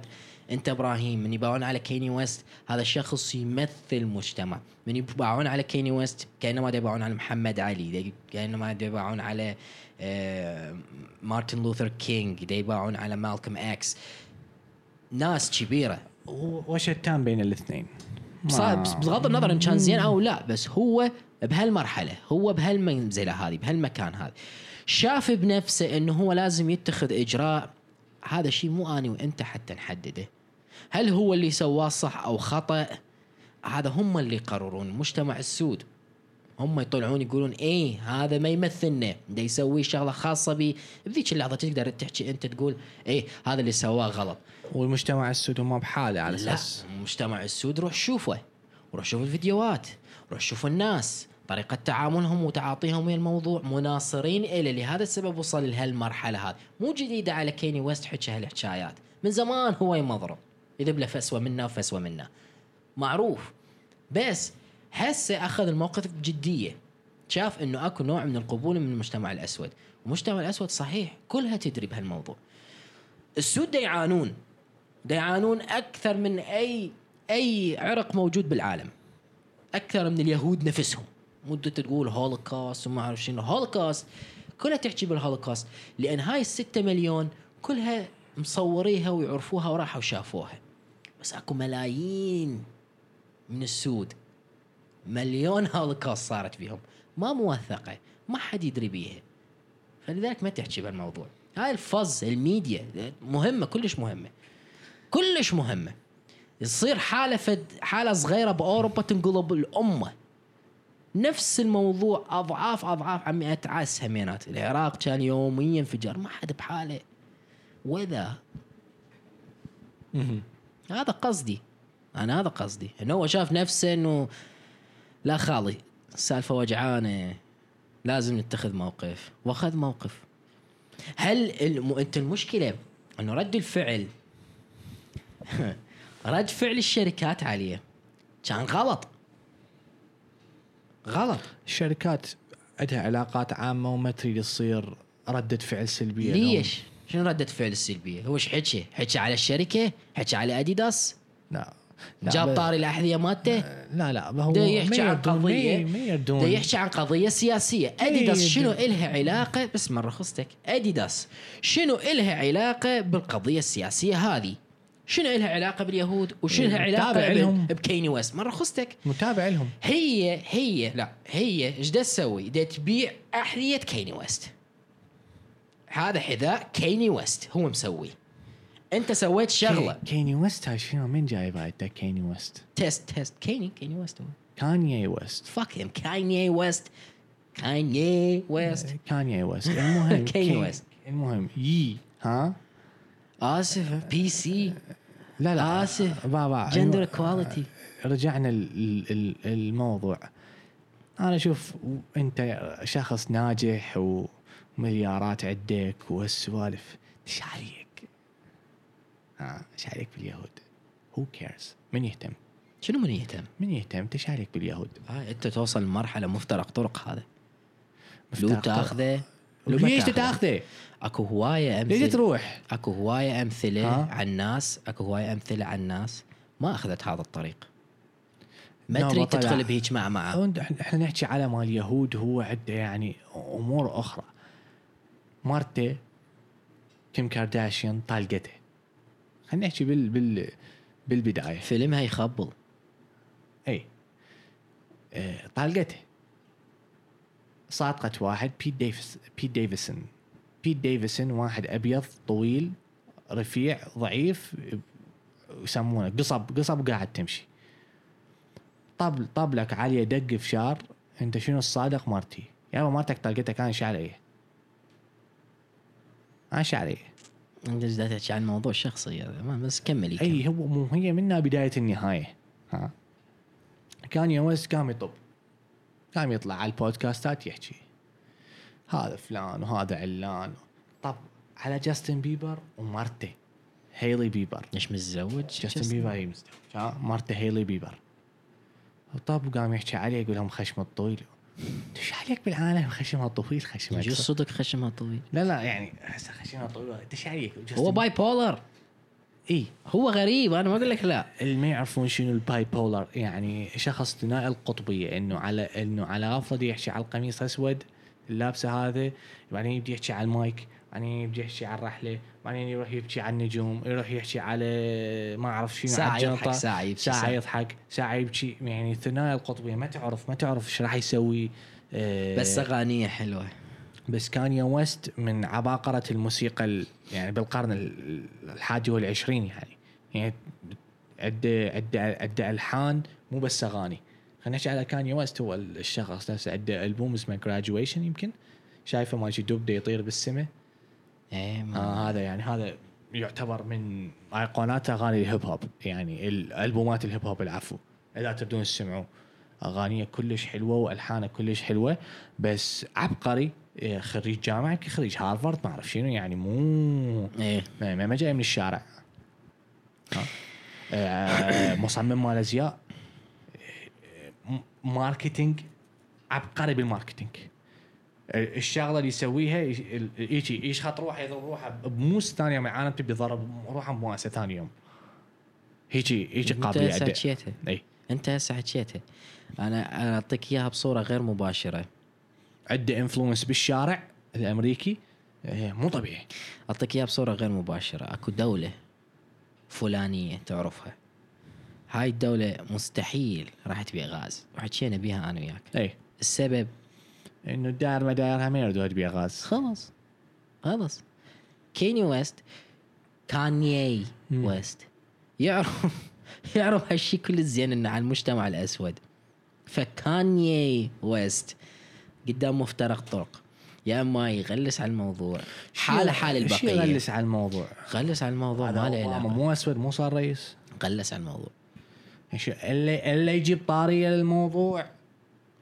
انت إبراهيم من يباعون على كانييه ويست هذا الشخص يمثل مجتمع. من يباعون على كانييه ويست كانما يباعون على محمد علي كانما يباعون على آه، مارتن لوثر كينج يباعون على مالكوم إكس. ناس كبيرة. وشتان بين الاثنين؟ بغض النظر إن كان زين أو لا بس هو بهالمرحلة هو بهالمنزلة هذه بهالمكان هذا. شاف بنفسه إنه هو لازم يتخذ إجراء هذا شيء مو آني وأنت حتى نحدده. هل هو اللي سواه صح أو خطأ؟ هذا هم اللي يقررون المجتمع السود. هم يطلعون يقولون إيه هذا ما يمثلنا. دا يسوي شغلة خاصة بي. بذيك اللحظة تقدر تحكي أنت تقول إيه هذا اللي سواه غلط. والمجتمع السود ما بحالة على لا أساس. مجتمع السود روح شوفه. روح شوف الفيديوهات. روح شوف الناس. طريقة تعاملهم وتعاطيهم ويا الموضوع. مناصرين إلى لهذا السبب وصل لهالمرحلة هذه. مو جديدة على كيني ويست حكى هالحكايات. من زمان هو يمضرب. يذب له فسوة منا وفسوة منا. معروف. بس هسه أخذ الموقف بجدية شاف إنه أكو نوع من القبول من المجتمع الأسود. المجتمع الأسود صحيح كلها تدري بهالموضوع. السود يعانون. يعانون أكثر من أي أي عرق موجود بالعالم. أكثر من اليهود نفسهم. مدة تقول هولوكاست وما أعرف شنو. هولوكاست كلها تحكي بالهولوكاست. لأن هاي الستة مليون كلها مصوريها ويعرفوها وراحوا وشافوها بس اكو ملايين من السود. مليون هولوكاست صارت فيهم. ما موثقة. ما حد يدري بيها. فلذلك ما تحكي بهالموضوع. هاي ال fuzz ال media مهمة كلش مهمة. كلش مهمة. يصير حالة فد حالة صغيرة بأوروبا تنقلب الأمة. نفس الموضوع أضعاف أضعاف عمي اتعاس همينات. العراق كان يوميا انفجار. ما حد بحاله. وذا هذا قصدي. أنا هذا قصدي. إنه هو شاف نفسه إنه لا خالي. السالفه وجعانة. لازم نتخذ موقف. وأخذ موقف. هل الم... أنت المشكلة إنه رد الفعل. رد فعل الشركات عليه. كان غلط. غلط. الشركات عندها علاقات عامة وما تريد تصير ردة فعل سلبية لهم. ليش؟ شنو ردة فعل السلبية؟ هو إيش حكي؟ حكي على الشركة؟ حكي على أديداس؟ لا جاب طاري الأحذية مالته؟ لا لا هو ما يحكي عن يردون دا يحكي عن قضية سياسية أديداس. شنو إلها علاقة بس مرة خصتك أديداس شنو إلها علاقة بالقضية السياسية هذه؟ شنو إلها علاقة باليهود وشنو لها علاقة لهم. بكيني ويست؟ مرة خصتك متابع لهم هي هي لا هي إيش تسوي؟ تبيع أحذية كيني ويست. هذا حذاء كيني ويست هو مسوي. انت سويت شغلة. كي- كيني ويست هاي شنو؟ من جايب هاي كيني ويست؟ تيست تيست كيني كيني ويست هو. كانيي ويست. فك هيم كاني ويست كاني ويست كانيي ويست المهم كيني كي- ويست. المهم يي ها؟ آسف بي سي لا لا. آسف. بابا gender equality رجعنا ال- ال- ال- الموضوع. أنا أشوف أنت شخص ناجح ومليارات عندك وهالسوالف إيش عليك؟ ها إيش عليك باليهود؟ who cares من يهتم؟ شنو من يهتم؟ من يهتم؟ إيش عليك باليهود؟ هاي أنت توصل لمرحلة مفترق طرق هذا لو تاخذه لو ليش تاخذه. أكو هواية ليش امثله تروح؟ أكو هواية أمثلة ها؟ عن ناس أكو هواية أمثلة عن ناس ما أخذت هذا الطريق ما تريد. تدخل بهيج معمعة أو إحنا- إحنا نحكي على مال اليهود هو عنده يعني أمور أخرى مرته كيم كارداشيان طالقته خلينا نحكي بال بال بالبداية. فيلمها يخبل اي آه، طالقته صادقت واحد بيت ديفيس بيت ديفيسون. بيت ديفيسون واحد أبيض طويل رفيع ضعيف يسمونه قصب قصب قاعد تمشي. طب طب لك عاليه دق فشار أنت شنو الصادق مرتي يابا مرتك طلقتك أنا شعر إيه؟ أنا شعر إيه انت جالس تحكي عن موضوع شخصي ما بس كملي كمل. أي هو مو هي منها بدايه النهاية. ها؟ كاني ويست قام يطب. قام يطلع على البودكاستات يحكي. هذا فلان وهذا علان. طب على جاستن بيبر ومرته هيلي بيبر. ليش متزوج جاستن بيبر هي متزوج ها؟ مرته هيلي بيبر. طب قام يحكي عليه يقول لهم خشمه طويل إيش عليك بالعالم؟ خشمها طويل خشمها يجوز. صدق خشمها طويل. لا لا يعني هسه خشمها طويل إيش عليك؟ هو bipolar إي. هو غريب أنا ما أقول لك لا. اللي ما يعرفون شنو ال bipolar يعني شخص ثنائي القطبية إنه على إنه على غفله يحكي على القميص اسود اللابسة هذا بعدين يبدي يحكي على المايك. بعدين يبدي يحكي على الرحله بعدين يروح يحكي على النجوم يروح يحكي على ما أعرف شنو الجنطة. يضحك، ساعة يبكي، ساعة ساعة. يضحك ساعة يبكي. يعني ثنائي القطبية ما تعرف ما تعرف إيش راح يسوي آه، بس أغانية حلوة. بس كانيي ويست من عباقرة الموسيقى ال- يعني بالقرن ال- الحادي والعشرين يعني. يعني عنده عنده عنده ألحان مو بس أغاني. خلينا نحكي على كانيي ويست هو الشخص نفسه عنده ألبوم اسمه جراجويشن يمكن. شايفه ماشي dope دا يطير بالسماء. إيه ما- آه هذا يعني هذا يعتبر من ايقونات أغاني ال hip hop. يعني الالبومات ال hip hop العفو. إذا تبدون تسمعوا أغانيه كلش حلوة وألحانه كلش حلوة بس عبقري إيه، خريج جامعة خريج هارفارد ما أعرف شنو يعني مو إيه. ما, ما- جاي من الشارع. ها. آه، مصمم مال أزياء. م- marketing عبقري بال marketing. الشغلة اللي يسويها يش- ال- يجي يشخط روحه؟ يضرب روحه بموس ثاني يوم العالم تبيع ضرب روحه بموس ثاني يوم. هيجي هيجي أنت قابليه هسه. حكيتها إي. أنت هسه حكيتها أنا أنا أعطيك إياها بصورة غير مباشرة. عنده influence بالشارع الأمريكي آه، مو طبيعي. أعطيك إياها بصورة غير مباشرة. أكو دولة فلانية تعرفها. هاي الدولة مستحيل راح تبيع غاز. وحكينا بيها أنا وياك. إي. السبب إنه الدائر ما دايرها ما يردوا تبيع غاز. خلص خلص كيني ويست كانيي. ويست. يعرف يعرف هالشي كل الزين إنه على المجتمع الأسود. فكانيي ويست. قدام مفترق طرق. يا أما يغلس على الموضوع. حاله حال البقية. يغلس على الموضوع؟ غلس على الموضوع ما له علاقة. مو أسود مو صار رئيس. غلس على الموضوع. شو اللي اللي يجيب طارية للموضوع.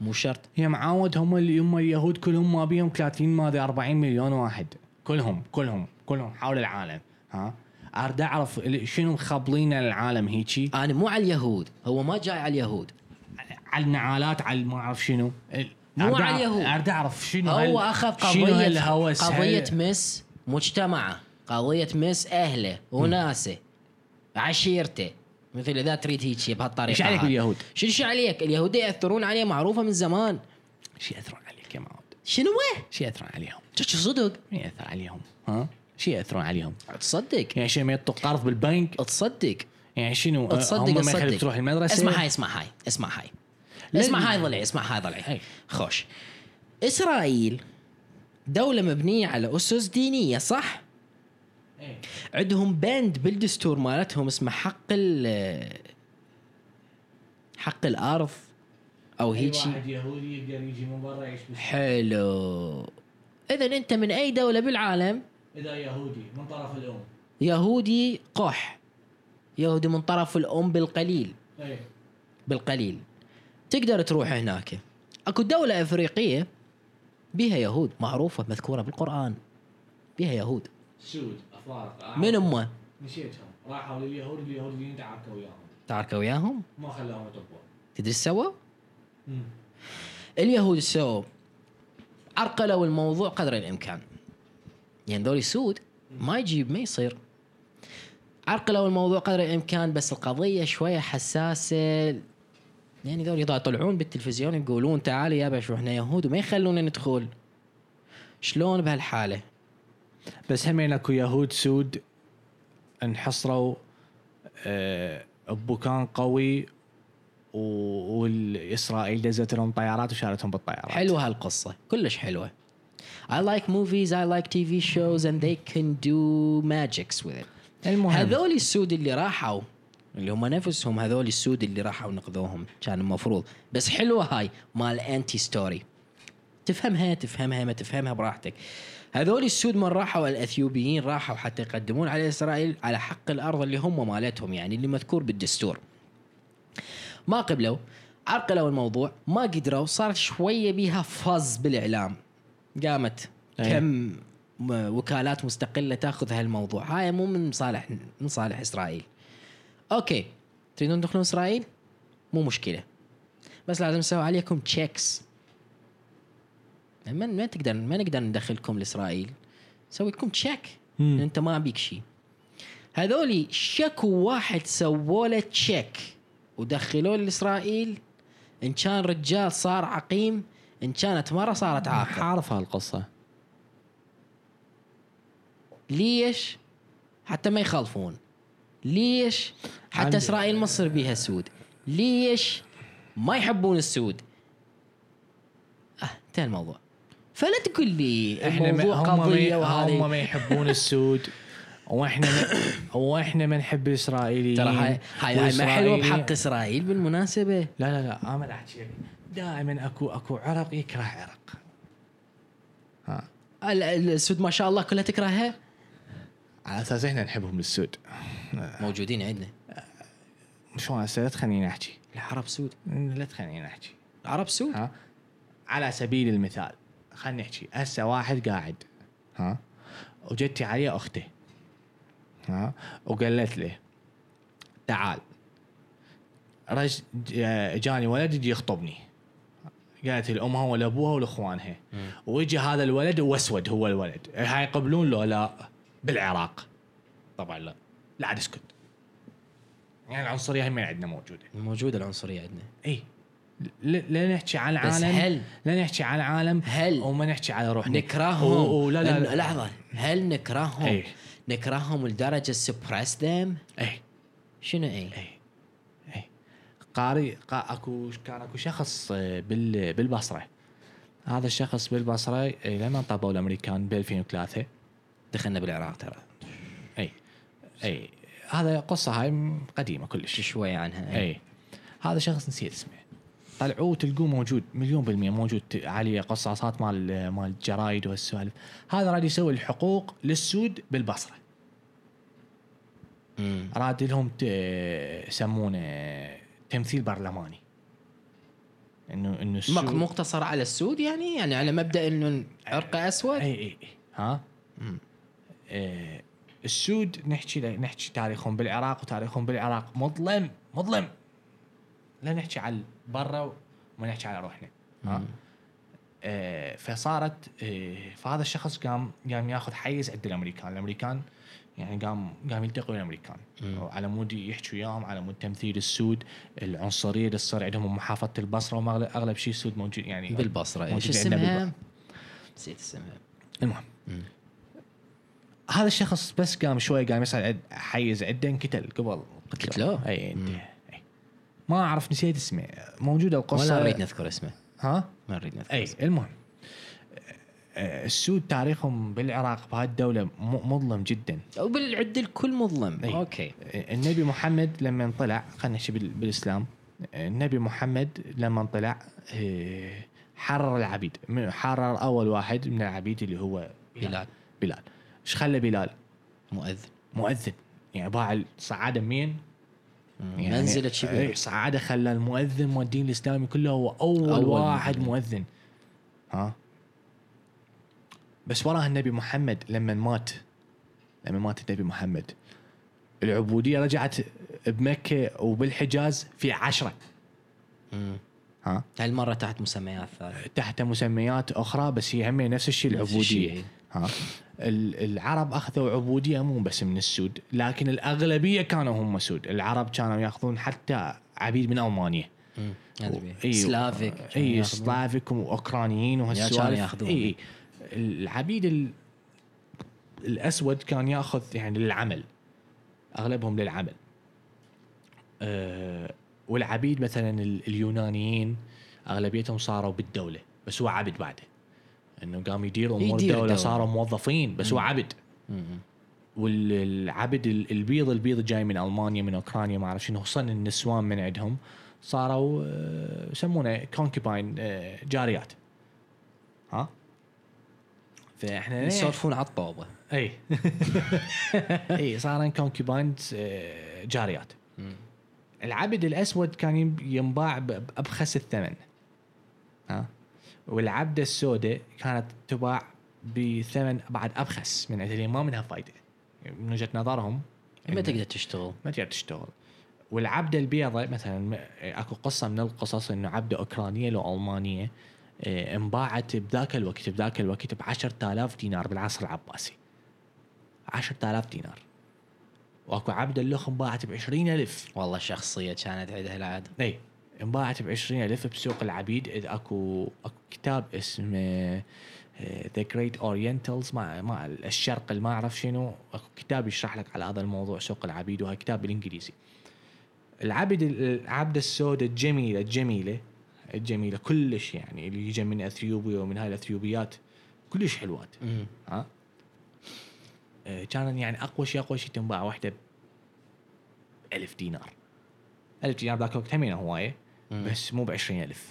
مو شرط. يا معاود هم اللي هم اليهود كلهم ما بيهم 30 ماذا 40 مليون واحد. كلهم كلهم كلهم حول العالم ها؟ اريد أعرف شنو مخبلين العالم هيجي؟ أنا مو على اليهود هو ما جاي على اليهود. على النعالات على ما أعرف شنو. مو على اليهود. اريد أعرف شنو هو أخذ قضيه قضية مس مجتمعه قضية مس أهله وناسه عشيرته. مثل إذا تريد هيك بهالطريقة إيش عليك. باليهود؟ شنو شو عليك اليهود يأثرون عليه معروفة من زمان شو يأثرون عليك يا معود؟ شنو شو يأثرون عليهم؟ شو صدق مين ياثر عليهم؟ ها؟ شو يأثرون عليهم؟ تصدق يعني شنو ما يعطوا قرض بالبنك تصدق يعني شنو تصدق هم ما يخليك تروح المدرسة اسمع هاي اسمع هاي اسمع هاي اسمع هاي ضلعي اسمع هاي ضلعي. خوش إسرائيل دولة مبنية على أسس دينية صح؟ إيه. عندهم بند بالدستور مالتهم اسمه حق ال حق الأرض أو هيك شي. يهودي يقدر يجي من برا يعيش حلو. إذا أنت من أي دولة بالعالم؟ إذا يهودي من طرف الأم. يهودي قح. يهودي من طرف الأم بالقليل. اي بالقليل. تقدر تروح هناك. أكو دولة إفريقية بها يهود معروفة مذكورة بالقرآن. بها يهود. سود. من أمه؟ نسيتهم. راحوا لليهود اليهوديين تعاركوا وياهم. تعركوا وياهم؟ ما خلاهم يطبون تدري إيش سووا؟ اليهود سووا؟ عرقلوا الموضوع قدر الإمكان. يعني ذولي سود ما يجيب ما يصير. عرقلوا الموضوع قدر الإمكان بس القضية شوية حساسة. يعني ذول يطلعون بالتلفزيون يقولون تعالوا يابا شو إحنا يهود وما يخلونا ندخل. شلون بهالحالة؟ بس همين أكو يهود سود انحصروا آه، بمكان قوي والإسرائيل دزت لهم طيارات وشالتهم بالطيارات. حلوة هالقصة كلش حلوة. I like movies I like TV shows and they can do magics with it. المهم. هذول السود اللي راحوا اللي هم نفسهم هذول السود اللي راحوا نقذوهم كان المفروض. بس حلوة هاي مال anti story تفهمها تفهمها ما تفهمها براحتك. هذول السود من راحوا الأثيوبيين راحوا حتى يقدمون على إسرائيل على حق الأرض اللي هم مالتهم يعني اللي مذكور بالدستور. ما قبلوا عرقلوا الموضوع ما قدروا صارت شوية بيها fuzz بالإعلام. قامت أي. كم وكالات مستقلة تأخذ هالموضوع. هاي مو من صالح من صالح إسرائيل. okay تريدون تدخلون إسرائيل؟ مو مشكلة. بس لازم نسوي عليكم checks ما ما تقدر ما نقدر ندخلكم لإسرائيل. نسوي لكم check. أنت ما بيك شيء هذولي check واحد سووا له check ودخلوه لإسرائيل. إن كان رجال صار عقيم. إن كانت مرة صارت عاقر عارف هالقصة. ليش؟ حتى ما يخالفون. ليش؟ حتى عندي- إسرائيل ما تصير بيها سود. ليش؟ ما يحبون السود. أه انتهى الموضوع. فلا تقول لي إحنا الموضوع ما هم قضية ما هم وهذه. ما يحبون السود. وإحنا وإحنا ما نحب الاسرائيليين ترى هاي هاي, ما حلوة بحق إسرائيل بالمناسبة. لا لا لا أنا احكي دائما اكو أكو عرق يكره عرق. ها. ال- ال- السود ما شاء الله كلها تكرهها؟ على أساس إحنا نحبهم السود موجودين عندنا. شلون هسه لا تخليني أحكي. العرب سود. لا تخليني أحكي. العرب سود؟ ها. على سبيل المثال. خلينا نحكي. هسه واحد قاعد. ها؟ وجتي عليه اخته ها؟ وقالت له تعال. رج جاني ولد يجي يخطبني. قالت لامها ولا ابوها ولا اخوانها ويجي هذا الولد وأسود هو الولد. هاي يقبلون له لا بالعراق. طبعا لا. لا عاد اسكت. يعني العنصرية هم عندنا موجودة. موجودة العنصرية عندنا. إي. لا نحكي عن بس عالم هل- لا نحكي عن عالم هل وما نحكي على روحنا. نكرههم؟ و- لا, لا لحظة هل نكرههم؟ إيه. نكرههم لدرجة suppress them اي شنو اي اي اي قاري قا اكو كان أكو شخص آه، بال بالبصرة. هذا الشخص بالبصرة آه، لما طبوا الأمريكان ب 2003 دخلنا بالعراق ترى. اي اي هذا قصة هاي قديمة كلش. شوي عنها اي هذا شخص نسيت اسمه. طلعوه تلقوه موجود مليون بالمية موجود عليه قصاصات مال مال الجرايد وهالسوالف هذا راد يسوي الحقوق للسود بالبصرة. مم. راد لهم يسمونه تمثيل برلماني. إنه إنه السود مقتصر على السود يعني؟ يعني على مبدأ إنه عرقه أسود؟ اي اي اي ها؟ آه السود نحكي نحكي تاريخهم بالعراق وتاريخهم بالعراق. مظلم مظلم. لا نحكي على برا وما نحكي على روحنا. ها آه. فصارت آه فهذا الشخص قام قام ياخذ حيز عند الأمريكان. الأمريكان يعني قام قام يلتقوا الأمريكان. على مود يحكوا وياهم على مود تمثيل السود العنصرية اللي تصير عندهم محافظه البصرة وما أغلب شيء السود موجود يعني بالبصرة. موجود عندنا اسمها؟ بالبصرة. نسيت اسمها. المهم. هذا الشخص بس قام شوي قام عد- حيز عده انقتل قبل قتلوه؟ أي أي. ما أعرف نسيت اسمه. موجوده القصة ولا نريد نذكر اسمه. ها؟ ما نريد نذكر أي اسمه. المهم. السود تاريخهم بالعراق بهذه الدولة م- مظلم جدا. وبالعد الكل مظلم. أي. أوكي. النبي محمد لما طلع خلينا نحكي بال- بالإسلام. النبي محمد لما طلع آه، حرر العبيد. حرر أول واحد من العبيد اللي هو بلال. بلال. إيش خلى بلال؟ مؤذن. مؤذن. يعني باع الصعاده منين؟ يعني منزله شبه إيه، صعاده خلى المؤذن والدين الإسلامي كله هو أول, أول واحد مؤذن. مؤذن. ها؟ بس وراها النبي محمد لما مات لما مات النبي محمد العبودية رجعت بمكة وبالحجاز في عشرة. مم. ها؟ هالمرة تحت مسميات ثانية تحت مسميات أخرى بس هي هم نفس الشيء نفس العبودية. الشيء. ها. العرب أخذوا عبودية مو بس من السود لكن الأغلبية كانوا هم سود. العرب كانوا يأخذون حتى عبيد من ألمانيا. Slavic إي. Slavic وأوكرانيين وهالسوالف. إي. العبيد ال... الأسود كان يأخذ يعني للعمل. أغلبهم للعمل. أه والعبيد مثلا ال- اليونانيين أغلبيتهم صاروا بالدولة بس هو عبد بعده. إنه قام يدير امور يدير الدولة. صاروا موظفين بس هو عبد. والعبد ال- البيض البيض جاي من ألمانيا من أوكرانيا ما أعرف شنو خصوصا النسوان من عندهم صاروا آه، يسمونه concubine جاريات. ها؟ فإحنا يسولفون على الطوبة. إي. إي صارن concubine جاريات. العبد الأسود كان ينباع بأبخس الثمن. ها؟ والعبدة السوداء كانت تباع بثمن بعد أبخس من عند ما منها فايدة. من وجهة نظرهم ما تقدر تشتغل. ما تقدر تشتغل. والعبدة البيضاء مثلا أكو قصة من القصص إنه عبدة أوكرانية لو ألمانية آه، انباعت بذاك الوقت بذاك الوقت ب 10000 دينار بالعصر العباسي. 10000 دينار. وأكو عبدة اللخ انباعت ب 20000 والله شخصية كانت عندها العادة. اي انباعت ب 20000 بسوق العبيد إذ أكو أكو كتاب اسمه The Great Orientals مع مع الشرق اللي ما اعرف شنو؟ أكو كتاب يشرح لك على هذا الموضوع سوق العبيد وهذا كتاب بالإنجليزي. العبد العبده السوداء الجميلة الجميلة الجميلة كلش يعني اللي يجي من أثيوبيا ومن هاي الأثيوبيات كلش حلوات. مم. ها؟ آه، كان يعني أقوى شيء أقوى شيء تنباع واحدة ب 1000 دينار. 1000 دينار ذاك الوقت همينة هواية. بس مو ب 20000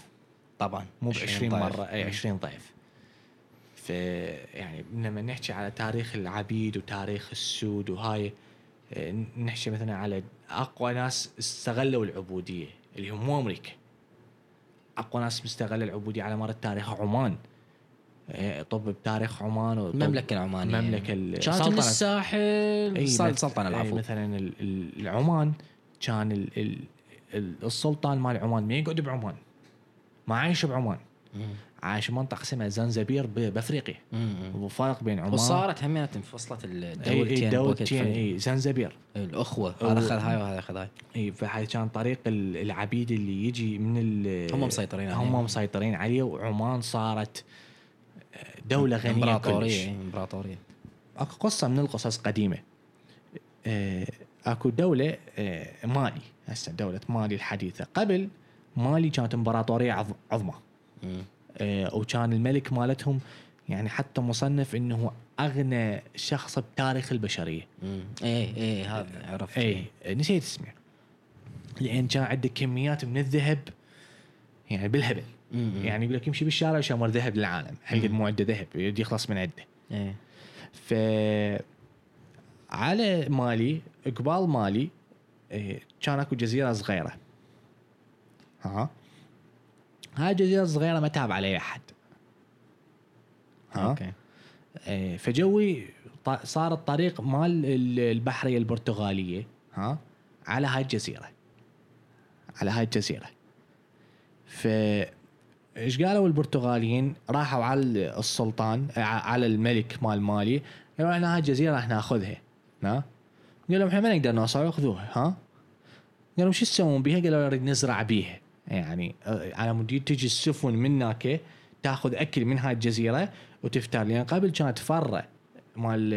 طبعا مو ب 20 ضعف. مرة أي 20 ضعف. ف يعني لما نحكي على تاريخ العبيد وتاريخ السود وهاي آه، نحكي مثلا على أقوى ناس استغلوا العبودية اللي هم مو أمريكا. أقوى ناس مستغله العبودية على مر التاريخ عمان. آه، طب بتاريخ عمان المملكه العمانية. المملكه ال- كانت سلطنة. من الساحل أي صار مث- سلطنة أي العفو. مثلا العمان كان السلطان مال عمان ما يقعد بعمان؟ ما عايش بعمان. عايش منطقة اسمها زنزبير بأفريقيا. مم. وفرق بين عمان. وصارت همينة انفصلت الدولتين إي دولتين إي زنزبير. الأخوة. هذا اخذ هاي وهذا اخذ هاي. إي فهاي كان طريق ال- العبيد اللي يجي من هم مسيطرين عليه. هم مسيطرين عليه وعمان صارت دولة غنية إمبراطورية إمبراطورية. أكو قصة من القصص قديمة. آه، أكو دولة آه، مالي هسه دولة مالي الحديثة. قبل مالي كانت إمبراطورية عظ- عظمى. آه، وكان الملك مالتهم يعني حتى مصنف إنه أغنى شخص بتاريخ البشرية. مم. إيه إيه هذا عرفت. اي نسيت اسمه. لأن كان عنده كميات من الذهب يعني بالهبل. مم. يعني يقول لك يمشي بالشارع يشمر ذهب للعالم. حقد مو عنده ذهب يخلص من عنده إيه. ف على مالي قبال مالي إيه، كان أكو جزيرة صغيرة. ها؟ هاي الجزيرة الصغيرة ما تاب عليها أحد. ها؟ okay. إيه، فجوي صار الطريق مال ال- البحرية البرتغالية ها؟ على هاي الجزيرة. على هاي الجزيرة. ف إيش قالوا البرتغاليين؟ راحوا على السلطان على الملك مال مالي. قالوا إحنا هاي الجزيرة راح ناخذها. ها؟ قال لهم إحنا ما نقدر نوصل خذوها ها قالوا شو تسوون بيها؟ قالوا نريد نزرع بيها يعني آه، على مود تجي السفن من هناك تاخذ أكل من هاي الجزيرة وتفتر لأن قبل كانت فره مال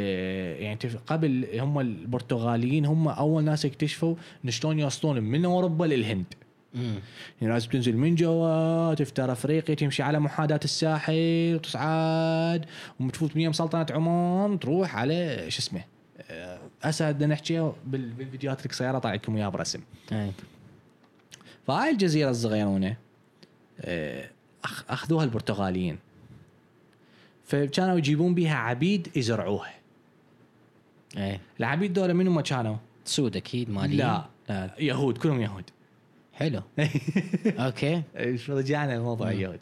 يعني قبل هم البرتغاليين هم أول ناس اكتشفوا شلون يوصلون من أوروبا للهند. يعني لازم تنزل من جوا تفتر أفريقيا تمشي على محاذاه الساحل وتصعد وتفوت من يم سلطنه عمان تروح على شو اسمه آه، هسه بدنا نحكي بال- بالفيديوهات القصيره طلع لكم إياها برسم. فهاي الجزيرة الصغيرونة آه، أخذوها البرتغاليين. فكانوا يجيبون بها عبيد يزرعوها إيه العبيد دول منو ما كانوا؟ سود أكيد مالي لا. لا يهود كلهم يهود. حلو. okay. رجعنا لموضوع اليهود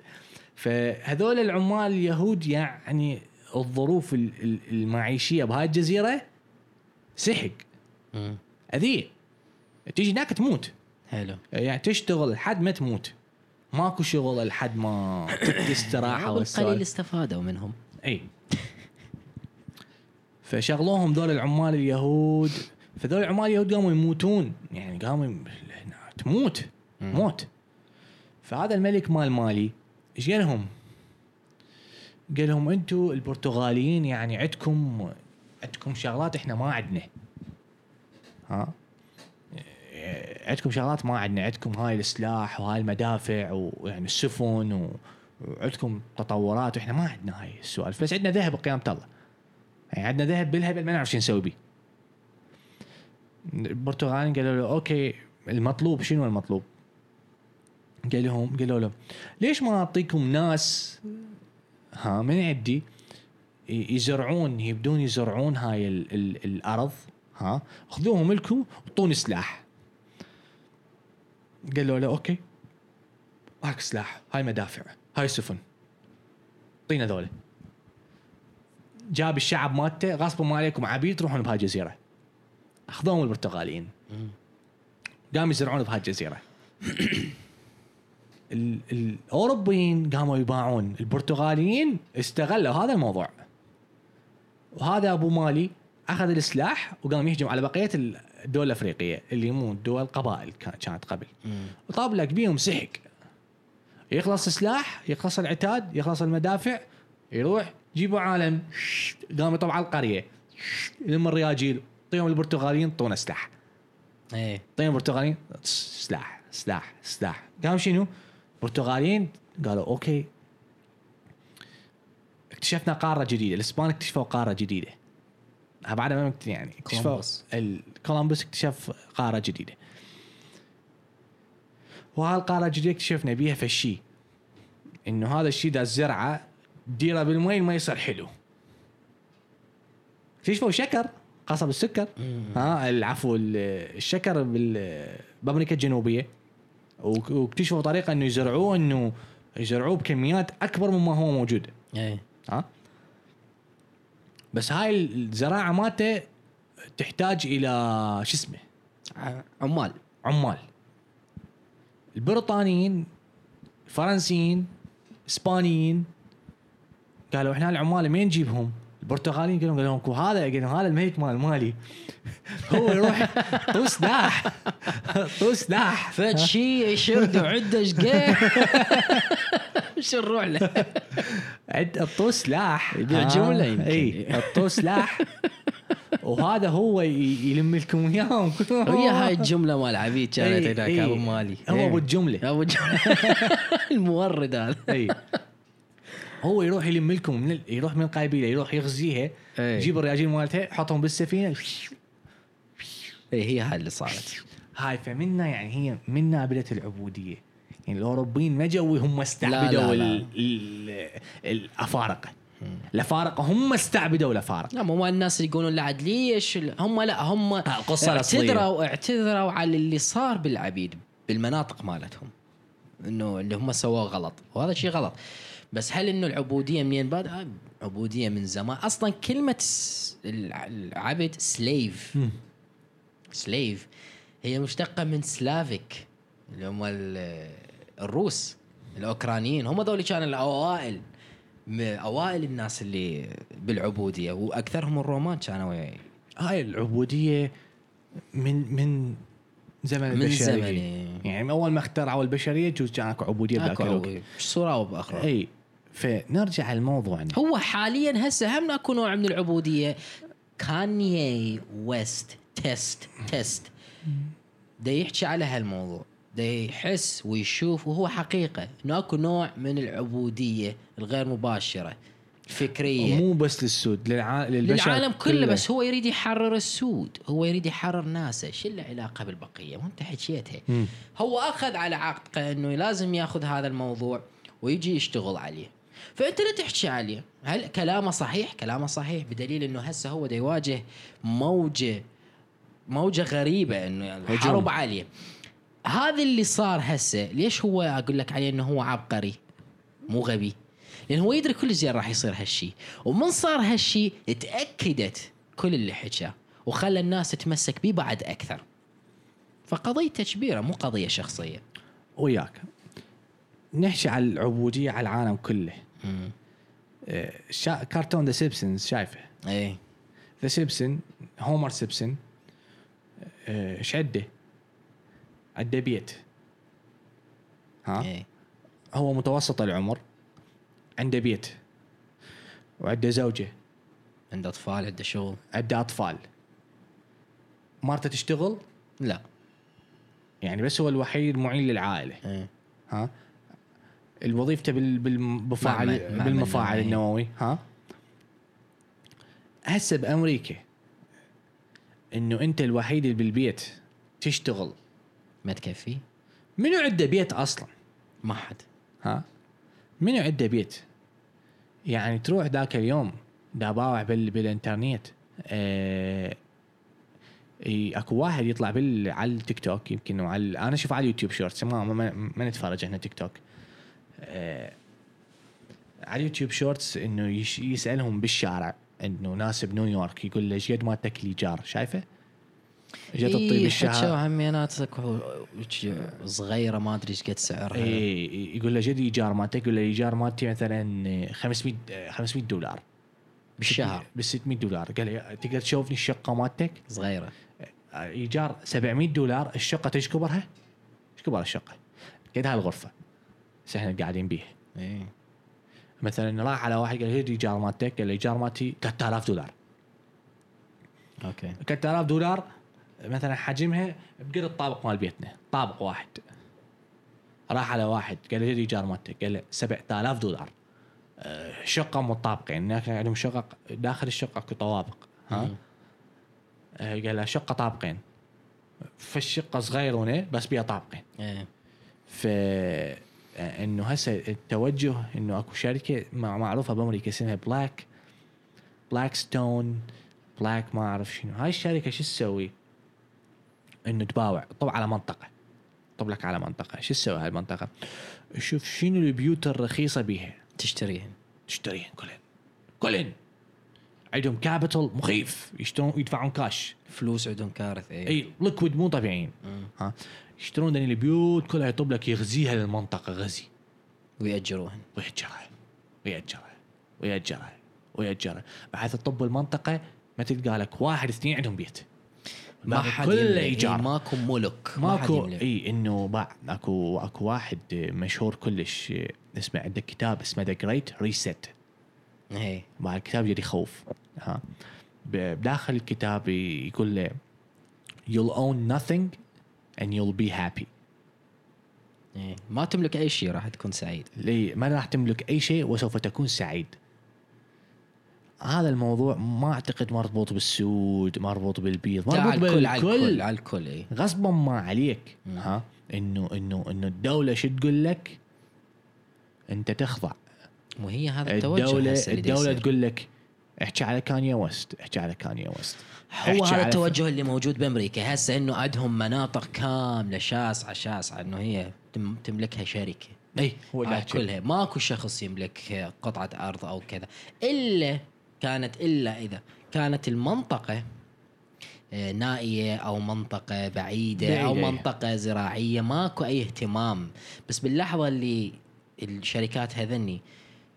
فهذول العمال اليهود يعني الظروف ال- ال- المعيشية بهاي الجزيرة سحق. أذية. تيجي هناك تموت. حلو. يعني تشتغل لحد ما تموت. ماكو شغل لحد ما استراحة والسوالف. استفادوا منهم. إي. فشغلوهم ذول العمال اليهود. فذول العمال اليهود قاموا يموتون. يعني قاموا يم- تموت. موت. فهذا الملك مال مالي إيش قال لهم؟ قال لهم أنتم البرتغاليين يعني عندكم عندكم شغلات إحنا ما عندنا. ها؟ عندكم شغلات ما عندنا. عندكم هاي السلاح وهاي المدافع ويعني السفن و- وعندكم تطورات. وإحنا ما عندنا هاي السوالف. بس عندنا ذهب قيامة الله. يعني عندنا ذهب بالهبل ما نعرف شو نسوي به البرتغاليين قالوا له okay المطلوب شنو المطلوب؟ قال لهم قالوا له ليش ما نعطيكم ناس ها من عندي يزرعون يبدون يزرعون هاي ال ال الأرض ها؟ خذوهم لكم وطوني سلاح. قالوا له okay هاك سلاح هاي مدافع هاي سفن. اعطينا ذولا جاب الشعب مالته غصبا عليكم عبيد تروحون بهاي الجزيرة. أخذوهم البرتغاليين. قاموا يزرعون بهاي الجزيرة. ال- الأوروبيين قاموا يباعون. البرتغاليين استغلوا هذا الموضوع. وهذا أبو مالي أخذ السلاح وقام يهجم على بقية الدول الأفريقية اللي مو دول قبائل كان- كانت قبل. وطابلك بيهم سحق يخلص السلاح يخلص العتاد يخلص المدافع يروح جيبوا عالم قام يطب على القرية. يلم الرياجيل. يعطيهم البرتغاليين طونا سلاح. إيه. طيب البرتغاليين سلاح سلاح سلاح. قاموا شنو؟ البرتغاليين قالوا okay اكتشفنا قارة جديدة. الإسبان اكتشفوا قارة جديدة. بعد ما يعني اكتشفوا كولومبوس. اكتشف قارة جديدة. وهالقاره الجديدة اكتشفنا بيها فشي إنه هذا الشيء ده الزرعة ديرة بالمي ما يصير حلو. اكتشفوا شكر. قصب السكر. ها العفو ال- الشكر بأمريكا الجنوبية. واكتشفوا طريقة إنه يزرعوه إنه يزرعوه بكميات أكبر مما هو موجود. إيه. ها؟ بس هاي الزراعة مالته تحتاج إلى شو اسمه؟ عمال. عمال. البريطانيين الفرنسيين اسبانيين قالوا إحنا العمال منين نجيبهم؟ البرتغاليين قالوا قالوا لهم هذا قالوا هذا الملك مال مالي هو يروح طو سلاح طو سلاح فد شيء يشرد وعده شقيه شو نروح له؟ عد الطو سلاح يبيع ها، جملة يمكن. إي الطو سلاح وهذا هو يلم لكم اياهم وهي هاي الجملة مال عبيد كانت هناك. أبو مالي. هو. أبو الجملة. أبو جمله المورد هذا. إي. هو يروح يلم لكم من ال- يروح من القبيله يروح يغزيها. يجيب الرياجيل مالتها يحطهم بالسفينة. إي هي هاي اللي صارت. هاي فمنا يعني هي منا بدت العبودية. يعني الاوروبيين ما جو هم استعبدوا لا، لا. ال- ال- الأفارقة. الافارقه هم استعبدوا الافارقه لا مو الناس اللي يقولون لا عاد ليش؟ هم لا هم الأصلية. اعتذروا اعتذروا على اللي صار بالعبيد بالمناطق مالتهم. إنه اللي هم سووه غلط وهذا شيء غلط. بس هل إنه العبودية منين باد آه، عبودية من زمان. أصلا كلمة العبد slave slave هي مشتقة من Slavic اللي هم الروس الأوكرانيين هم ذول كانوا الأوائل أوائل الناس اللي بالعبودية وأكثرهم الرومان كانوا هاي. العبودية من من زمن من البشرية. زمن،. يعني من أول ما اخترعوا البشرية جوز كان أكو عبودية بذاك الوقت. أو بأخرى. إي فنرجع للموضوع هو حاليا هسه هم أكو نوع من العبودية. كانيي ويست test test دا يحكي على هالموضوع. دا يحس ويشوف وهو حقيقة. إنه أكو نوع من العبودية الغير مباشرة الفكرية. مو بس للسود للع... للبشر للعالم كله بس هو يريد يحرر السود هو يريد يحرر ناسه شو له علاقة بالبقية؟ ما انت حكيتها. هو أخذ على عاتقه إنه لازم يأخذ هذا الموضوع ويجي يشتغل عليه. فأنت لا تحكي عليه. هل كلامه صحيح؟ كلامه صحيح بدليل إنه هسه هو دا يواجه موجة موجة غريبة إنه. حرب عليه. هذا اللي صار هسه ليش هو أقول لك عليه إنه هو عبقري؟ مو غبي. لأن هو يدري كل زين راح يصير هالشيء ومن صار هالشيء تأكدت كل اللي حكاه وخلى الناس تتمسك به بعد أكثر. فقضيته كبيره مو قضية شخصية. وياك. نحكي على العبودية على العالم كله. آه، شا... كرتون The Simpsons شايفه؟ إيه. The Simpson هومر سيمبسون آه، إيش؟ عنده بيت. ها؟ إيه. هو متوسط العمر عنده بيت وعنده زوجة. عنده أطفال عنده شغل. عنده أطفال. مرته تشتغل؟ لا. يعني بس هو الوحيد المعين للعائلة. إيه. ها؟ الوظيفته بال- بالمفاعل معمل- بالمفاعل نووي. النووي. ها؟ هسه بأمريكا إنه أنت الوحيد اللي بالبيت تشتغل. ما تكفي منو عنده بيت أصلا؟ ما حد. ها؟ منو عنده بيت؟ يعني تروح ذاك اليوم دا باوع بال بالإنترنت آه إي، أكو واحد يطلع بال على التيك توك يمكن وعلى أنا أشوف على اليوتيوب shorts ما ما, ما نتفرج إحنا تيك توك. آه على اليوتيوب shorts إنه يسألهم بالشارع إنه ناس بنيويورك يقول له إيش قد مالتك الايجار شايفه؟ جت الطيب إيه، الشهر حكوا عمينات اكو صغيرة ما أدري إيش قد سعرها. اي يقول له جد إيجار مالتك يقول له الايجار مالتي مثلا 500 500 دولار. بالشهر. ب 600 دولار. قال لي تقدر تشوفني الشقة مالتك؟ صغيرة. إيجار 700 دولار. الشقة إيش كبرها؟ إيش كبر الشقة؟ قد هالغرفه بس إحنا قاعدين بيها. إيه. مثلا راح على واحد قال لي "هذه إيجار مالتك؟ قال إيجار مالتي 3000 دولار. أوكي. 3000 دولار مثلا حجمها بقد الطابق مال بيتنا طابق واحد. راح على واحد قال لي هذه إيجار مالتك. قال له 7000 دولار. آه، شقة مطابقين هناك عندهم شقق داخل الشقة اكو طوابق ها. آه، قال له شقة طابقين. فالشقة صغيرونه بس بيها طابقين. إيه. ف آه، إنه هسه التوجه إنه أكو شركة مع- معروفة بأمريكا اسمها بلاك بلاك ستون بلاك ما أعرف شنو. هاي الشركة شو تسوي؟ إنه تباوع. طب على منطقة. طب لك على منطقة. شو تسوي هاي المنطقة؟ شوف شنو البيوت الرخيصة بيها؟ تشتريهن. تشتريهن كلهن. كلهن. عندهم capital مخيف. يشترون يدفعون كاش فلوس عندهم كارثة إيه. إي liquid مو طبيعيين. ها؟ يشترون ذني البيوت كلها يطب لك يغزيها للمنطقة غزي. ويأجروهن. ويأجرها. ويأجرها. ويأجرها. ويأجرها. بحيث تطب المنطقة ما تلقى لك واحد اثنين عندهم بيت. ما باقي حد يملك. إيجار. إيه، ماكو ملك ما حد ماكو يملك. اي إنه باوع اكو أكو واحد مشهور كلش اسمه عنده كتاب اسمه ذا جريت ريست إيه. مع الكتاب يدي خوف. ها. بداخل الكتاب يقول له you'll own nothing and you'll be happy. إيه. ما تملك أي شيء راح تكون سعيد. لي ما راح تملك أي شيء وسوف تكون سعيد. هذا الموضوع ما أعتقد مربوط بالسود مربوط بالبيض مربوط على الكل على الكل بالكل على الكل إيه. غصبا ما عليك. ها؟ إنه إنه إنه الدولة شو تقول لك؟ أنت تخضع. وهي هذا التوجه الدولة الدولة. تقول لك احكي على كانيا وست احكي على كانيا وست هو هذا التوجه اللي موجود بأمريكا. هسه إنه عندهم مناطق كاملة شاسعة شاسعة إنه هي تم- تملكها شركة. اي هو. كلها. ماكو شخص يملك قطعة أرض أو كذا. إلا كانت إلا إذا كانت المنطقة آه، نائية أو منطقة بعيدة أو. منطقة زراعية ماكو أي اهتمام. بس باللحظة اللي الشركات هذني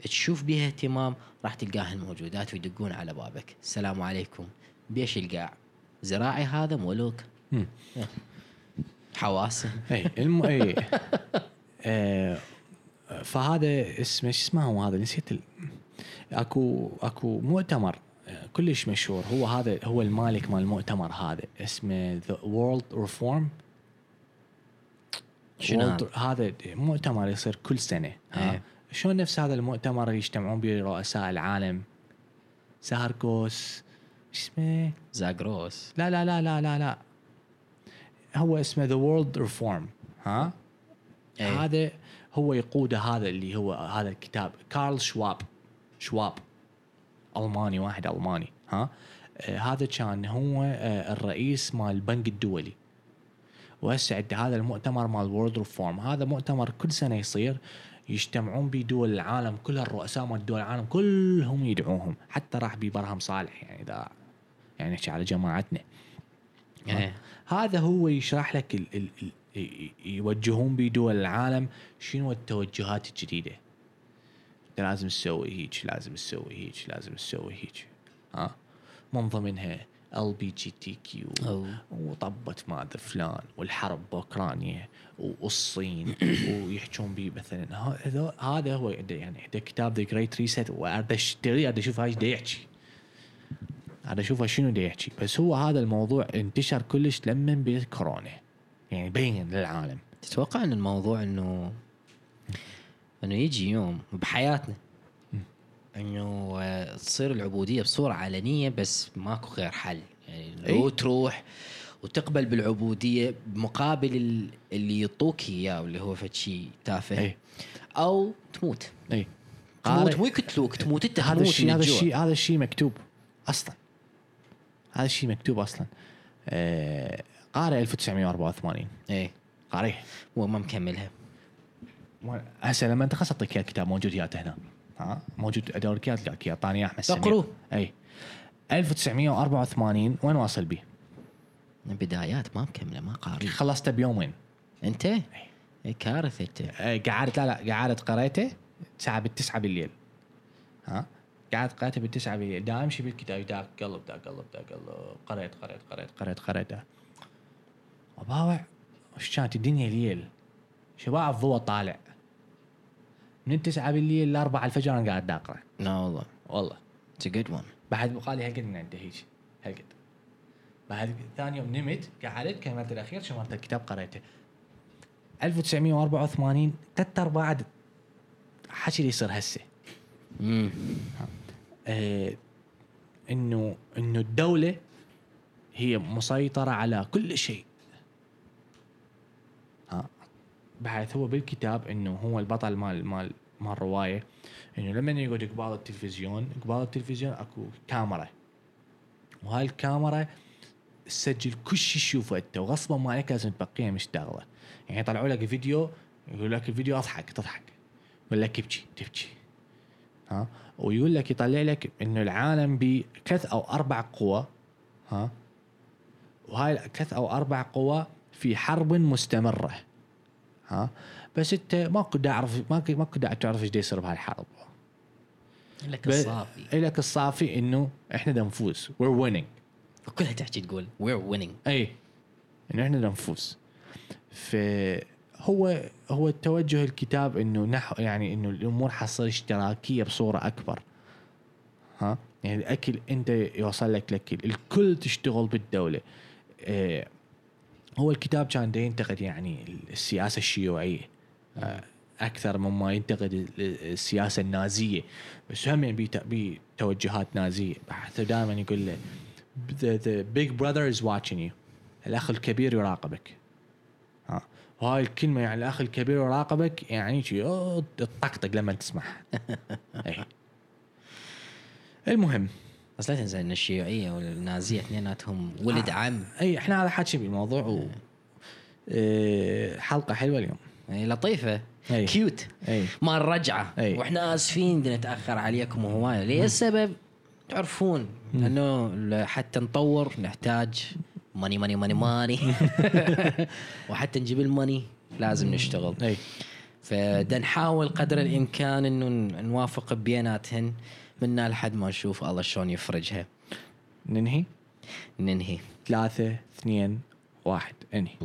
تشوف بها اهتمام راح تلقاهن موجودات ويدقون على بابك. السلام عليكم. بيش القاع زراعي هذا ملوك؟ مم. حواسه اي الم... اي آه، فهذا اسمه شو اسمه هو هذا؟ نسيت ال... اكو اكو مؤتمر آه، كلش مشهور. هو هذا هو المالك مال المؤتمر هذا. اسمه the world reform شنو هذا؟ مؤتمر يصير كل سنة. ها إيه. شلون نفس هذا المؤتمر يجتمعون به رؤساء العالم؟ ساركوس شو اسمه؟ زاغروس. لا لا لا لا لا لا. هو اسمه the world reform ها. هذا هو يقوده هذا اللي هو هذا الكتاب. كارل شواب. شواب. ألماني واحد ألماني ها؟ آه هذا كان هو آه الرئيس مال البنك الدولي. وهسه عند هذا المؤتمر مال وورلد ريفورم هذا مؤتمر كل سنة يصير يجتمعون به دول العالم كل الرؤساء مال دول العالم كلهم يدعوهم. حتى راح ببرهم صالح يعني اذا يعني نحكي على جماعتنا. إيه. هذا هو يشرح لك ال ال ال يوجهون بدول العالم شنو التوجهات الجديدة. لازم تسوي هيك لازم تسوي هيك لازم تسوي هيك. ها؟ من ضمنها ال LGBTQ أو. وطبت ما أدري فلان والحرب بأوكرانيا والصين ويحجون بي مثلا. هذا هذا هو يعني عنده كتاب The Great Reset وأرد اشتري أرد أشوف هاي يحكي. أرد اشوفه شنو دا يحكي. بس هو هذا الموضوع انتشر كلش لما بالكورونا يعني بين للعالم تتوقع إن الموضوع إنه إنه يجي يوم بحياتنا. إنه تصير العبودية بصورة علنية بس ماكو غير حل. يعني لو أي. تروح وتقبل بالعبودية بمقابل ال- اللي يعطوك إياه اللي هو فد شيء تافه. أي. أو تموت. إي. تموت. مو يقتلوك تموت أنت هذا الشيء هذا. الشيء هذا الشيء مكتوب أصلا. هذا الشيء مكتوب أصلا. آه قارئ 1984 إيه قارئها هو ما مكملها. هسه لما انت خلاص اعطيك الكتاب موجود ياته هنا ها؟ موجود ادور لك اياه لك اعطاني أحمد تقروه. أي. 1984 وين واصل بيه؟ بدايات ما مكمله ما قاري. خلصته بيومين. انت؟ إيه كارثة أنت. قعدت لا لا قعدت قريته الساعة بالتسعة بالليل. ها؟ قعدت قريته بالتسعة بالليل. دا امشي بالكتاب دا قلب دا قلب دا قلب. قريت قريت قريت قريت قريت وباوع وش كانت الدنيا ليل؟ شباب الضوء طالع. من التسعة بالليل لأربعة الفجر أنا قاعد أقرأ. لا والله. والله. it's good one بعد بقالي هالقد من عنده هيك. هالقد. بعد ثاني يوم نمت قعدت كملت الأخير شمرت الكتاب قريته 1984 ثلاث ارباع حكي اللي يصير هسه. امم آه انه إنه الدولة هي مسيطرة على كل شيء ها بعد هو بالكتاب إنه هو البطل مال مال مال الروايه إنه لما يقعد قبال التلفزيون قبال التلفزيون أكو كاميرا. وهاي الكاميرا تسجل كل شيء تشوفه أنت وغصبا ما عليك لازم تبقيها مشتغلة. يعني يطلعوا لك فيديو يقول لك الفيديو أضحك تضحك. يقول لك ابكي تبكي ها؟ ويقول لك يطلع لك إنه العالم بثلاث أو أربع قوى. ها؟ وهاي ثلاث أو أربع قوى في حرب مستمرة. ها؟ بس انت ماكو دا اعرف ماكو دا تعرف إيش يصير بهاي الحرب لك الصافي. لك الصافي إنه إحنا دا نفوز. we're winning كلها تحكي تقول we're winning اي إنه إحنا بدنا نفوز. فهو هو توجه الكتاب إنه نحو يعني إنه الأمور حتصير اشتراكية بصورة أكبر. ها؟ يعني الأكل أنت يوصل لك الاكل الكل تشتغل بالدولة. إيه هو الكتاب كان ينتقد يعني السياسة الشيوعية. آه، أكثر مما ينتقد ال- السياسة النازية. بس هم يعني بتوجهات نازية. حتى دائما يقول له the, big brother is watching you. الأخ الكبير يراقبك. ها؟ وهاي الكلمة يعني الأخ الكبير يراقبك يعني تطقطق لما تسمعها. اي المهم بس لا تنسى إن الشيوعية والنازية اثنيناتهم ولد عم أي إحنا هذا حكي بالموضوع و إيه، حلقة حلوة اليوم. يعني لطيفة. أي. cute أي. مال الرجعه أي. وإحنا آسفين نتأخر عليكم هوايه ليه؟ السبب تعرفون إنه حتى نطور نحتاج money money money money وحتى نجيب ال money لازم نشتغل. أي. فدا نحاول قدر الإمكان إنه نوافق بيناتهن. منا لحد ما نشوف الله شلون يفرجها. ننهي؟ ننهي. ثلاثة اثنين واحد انهي.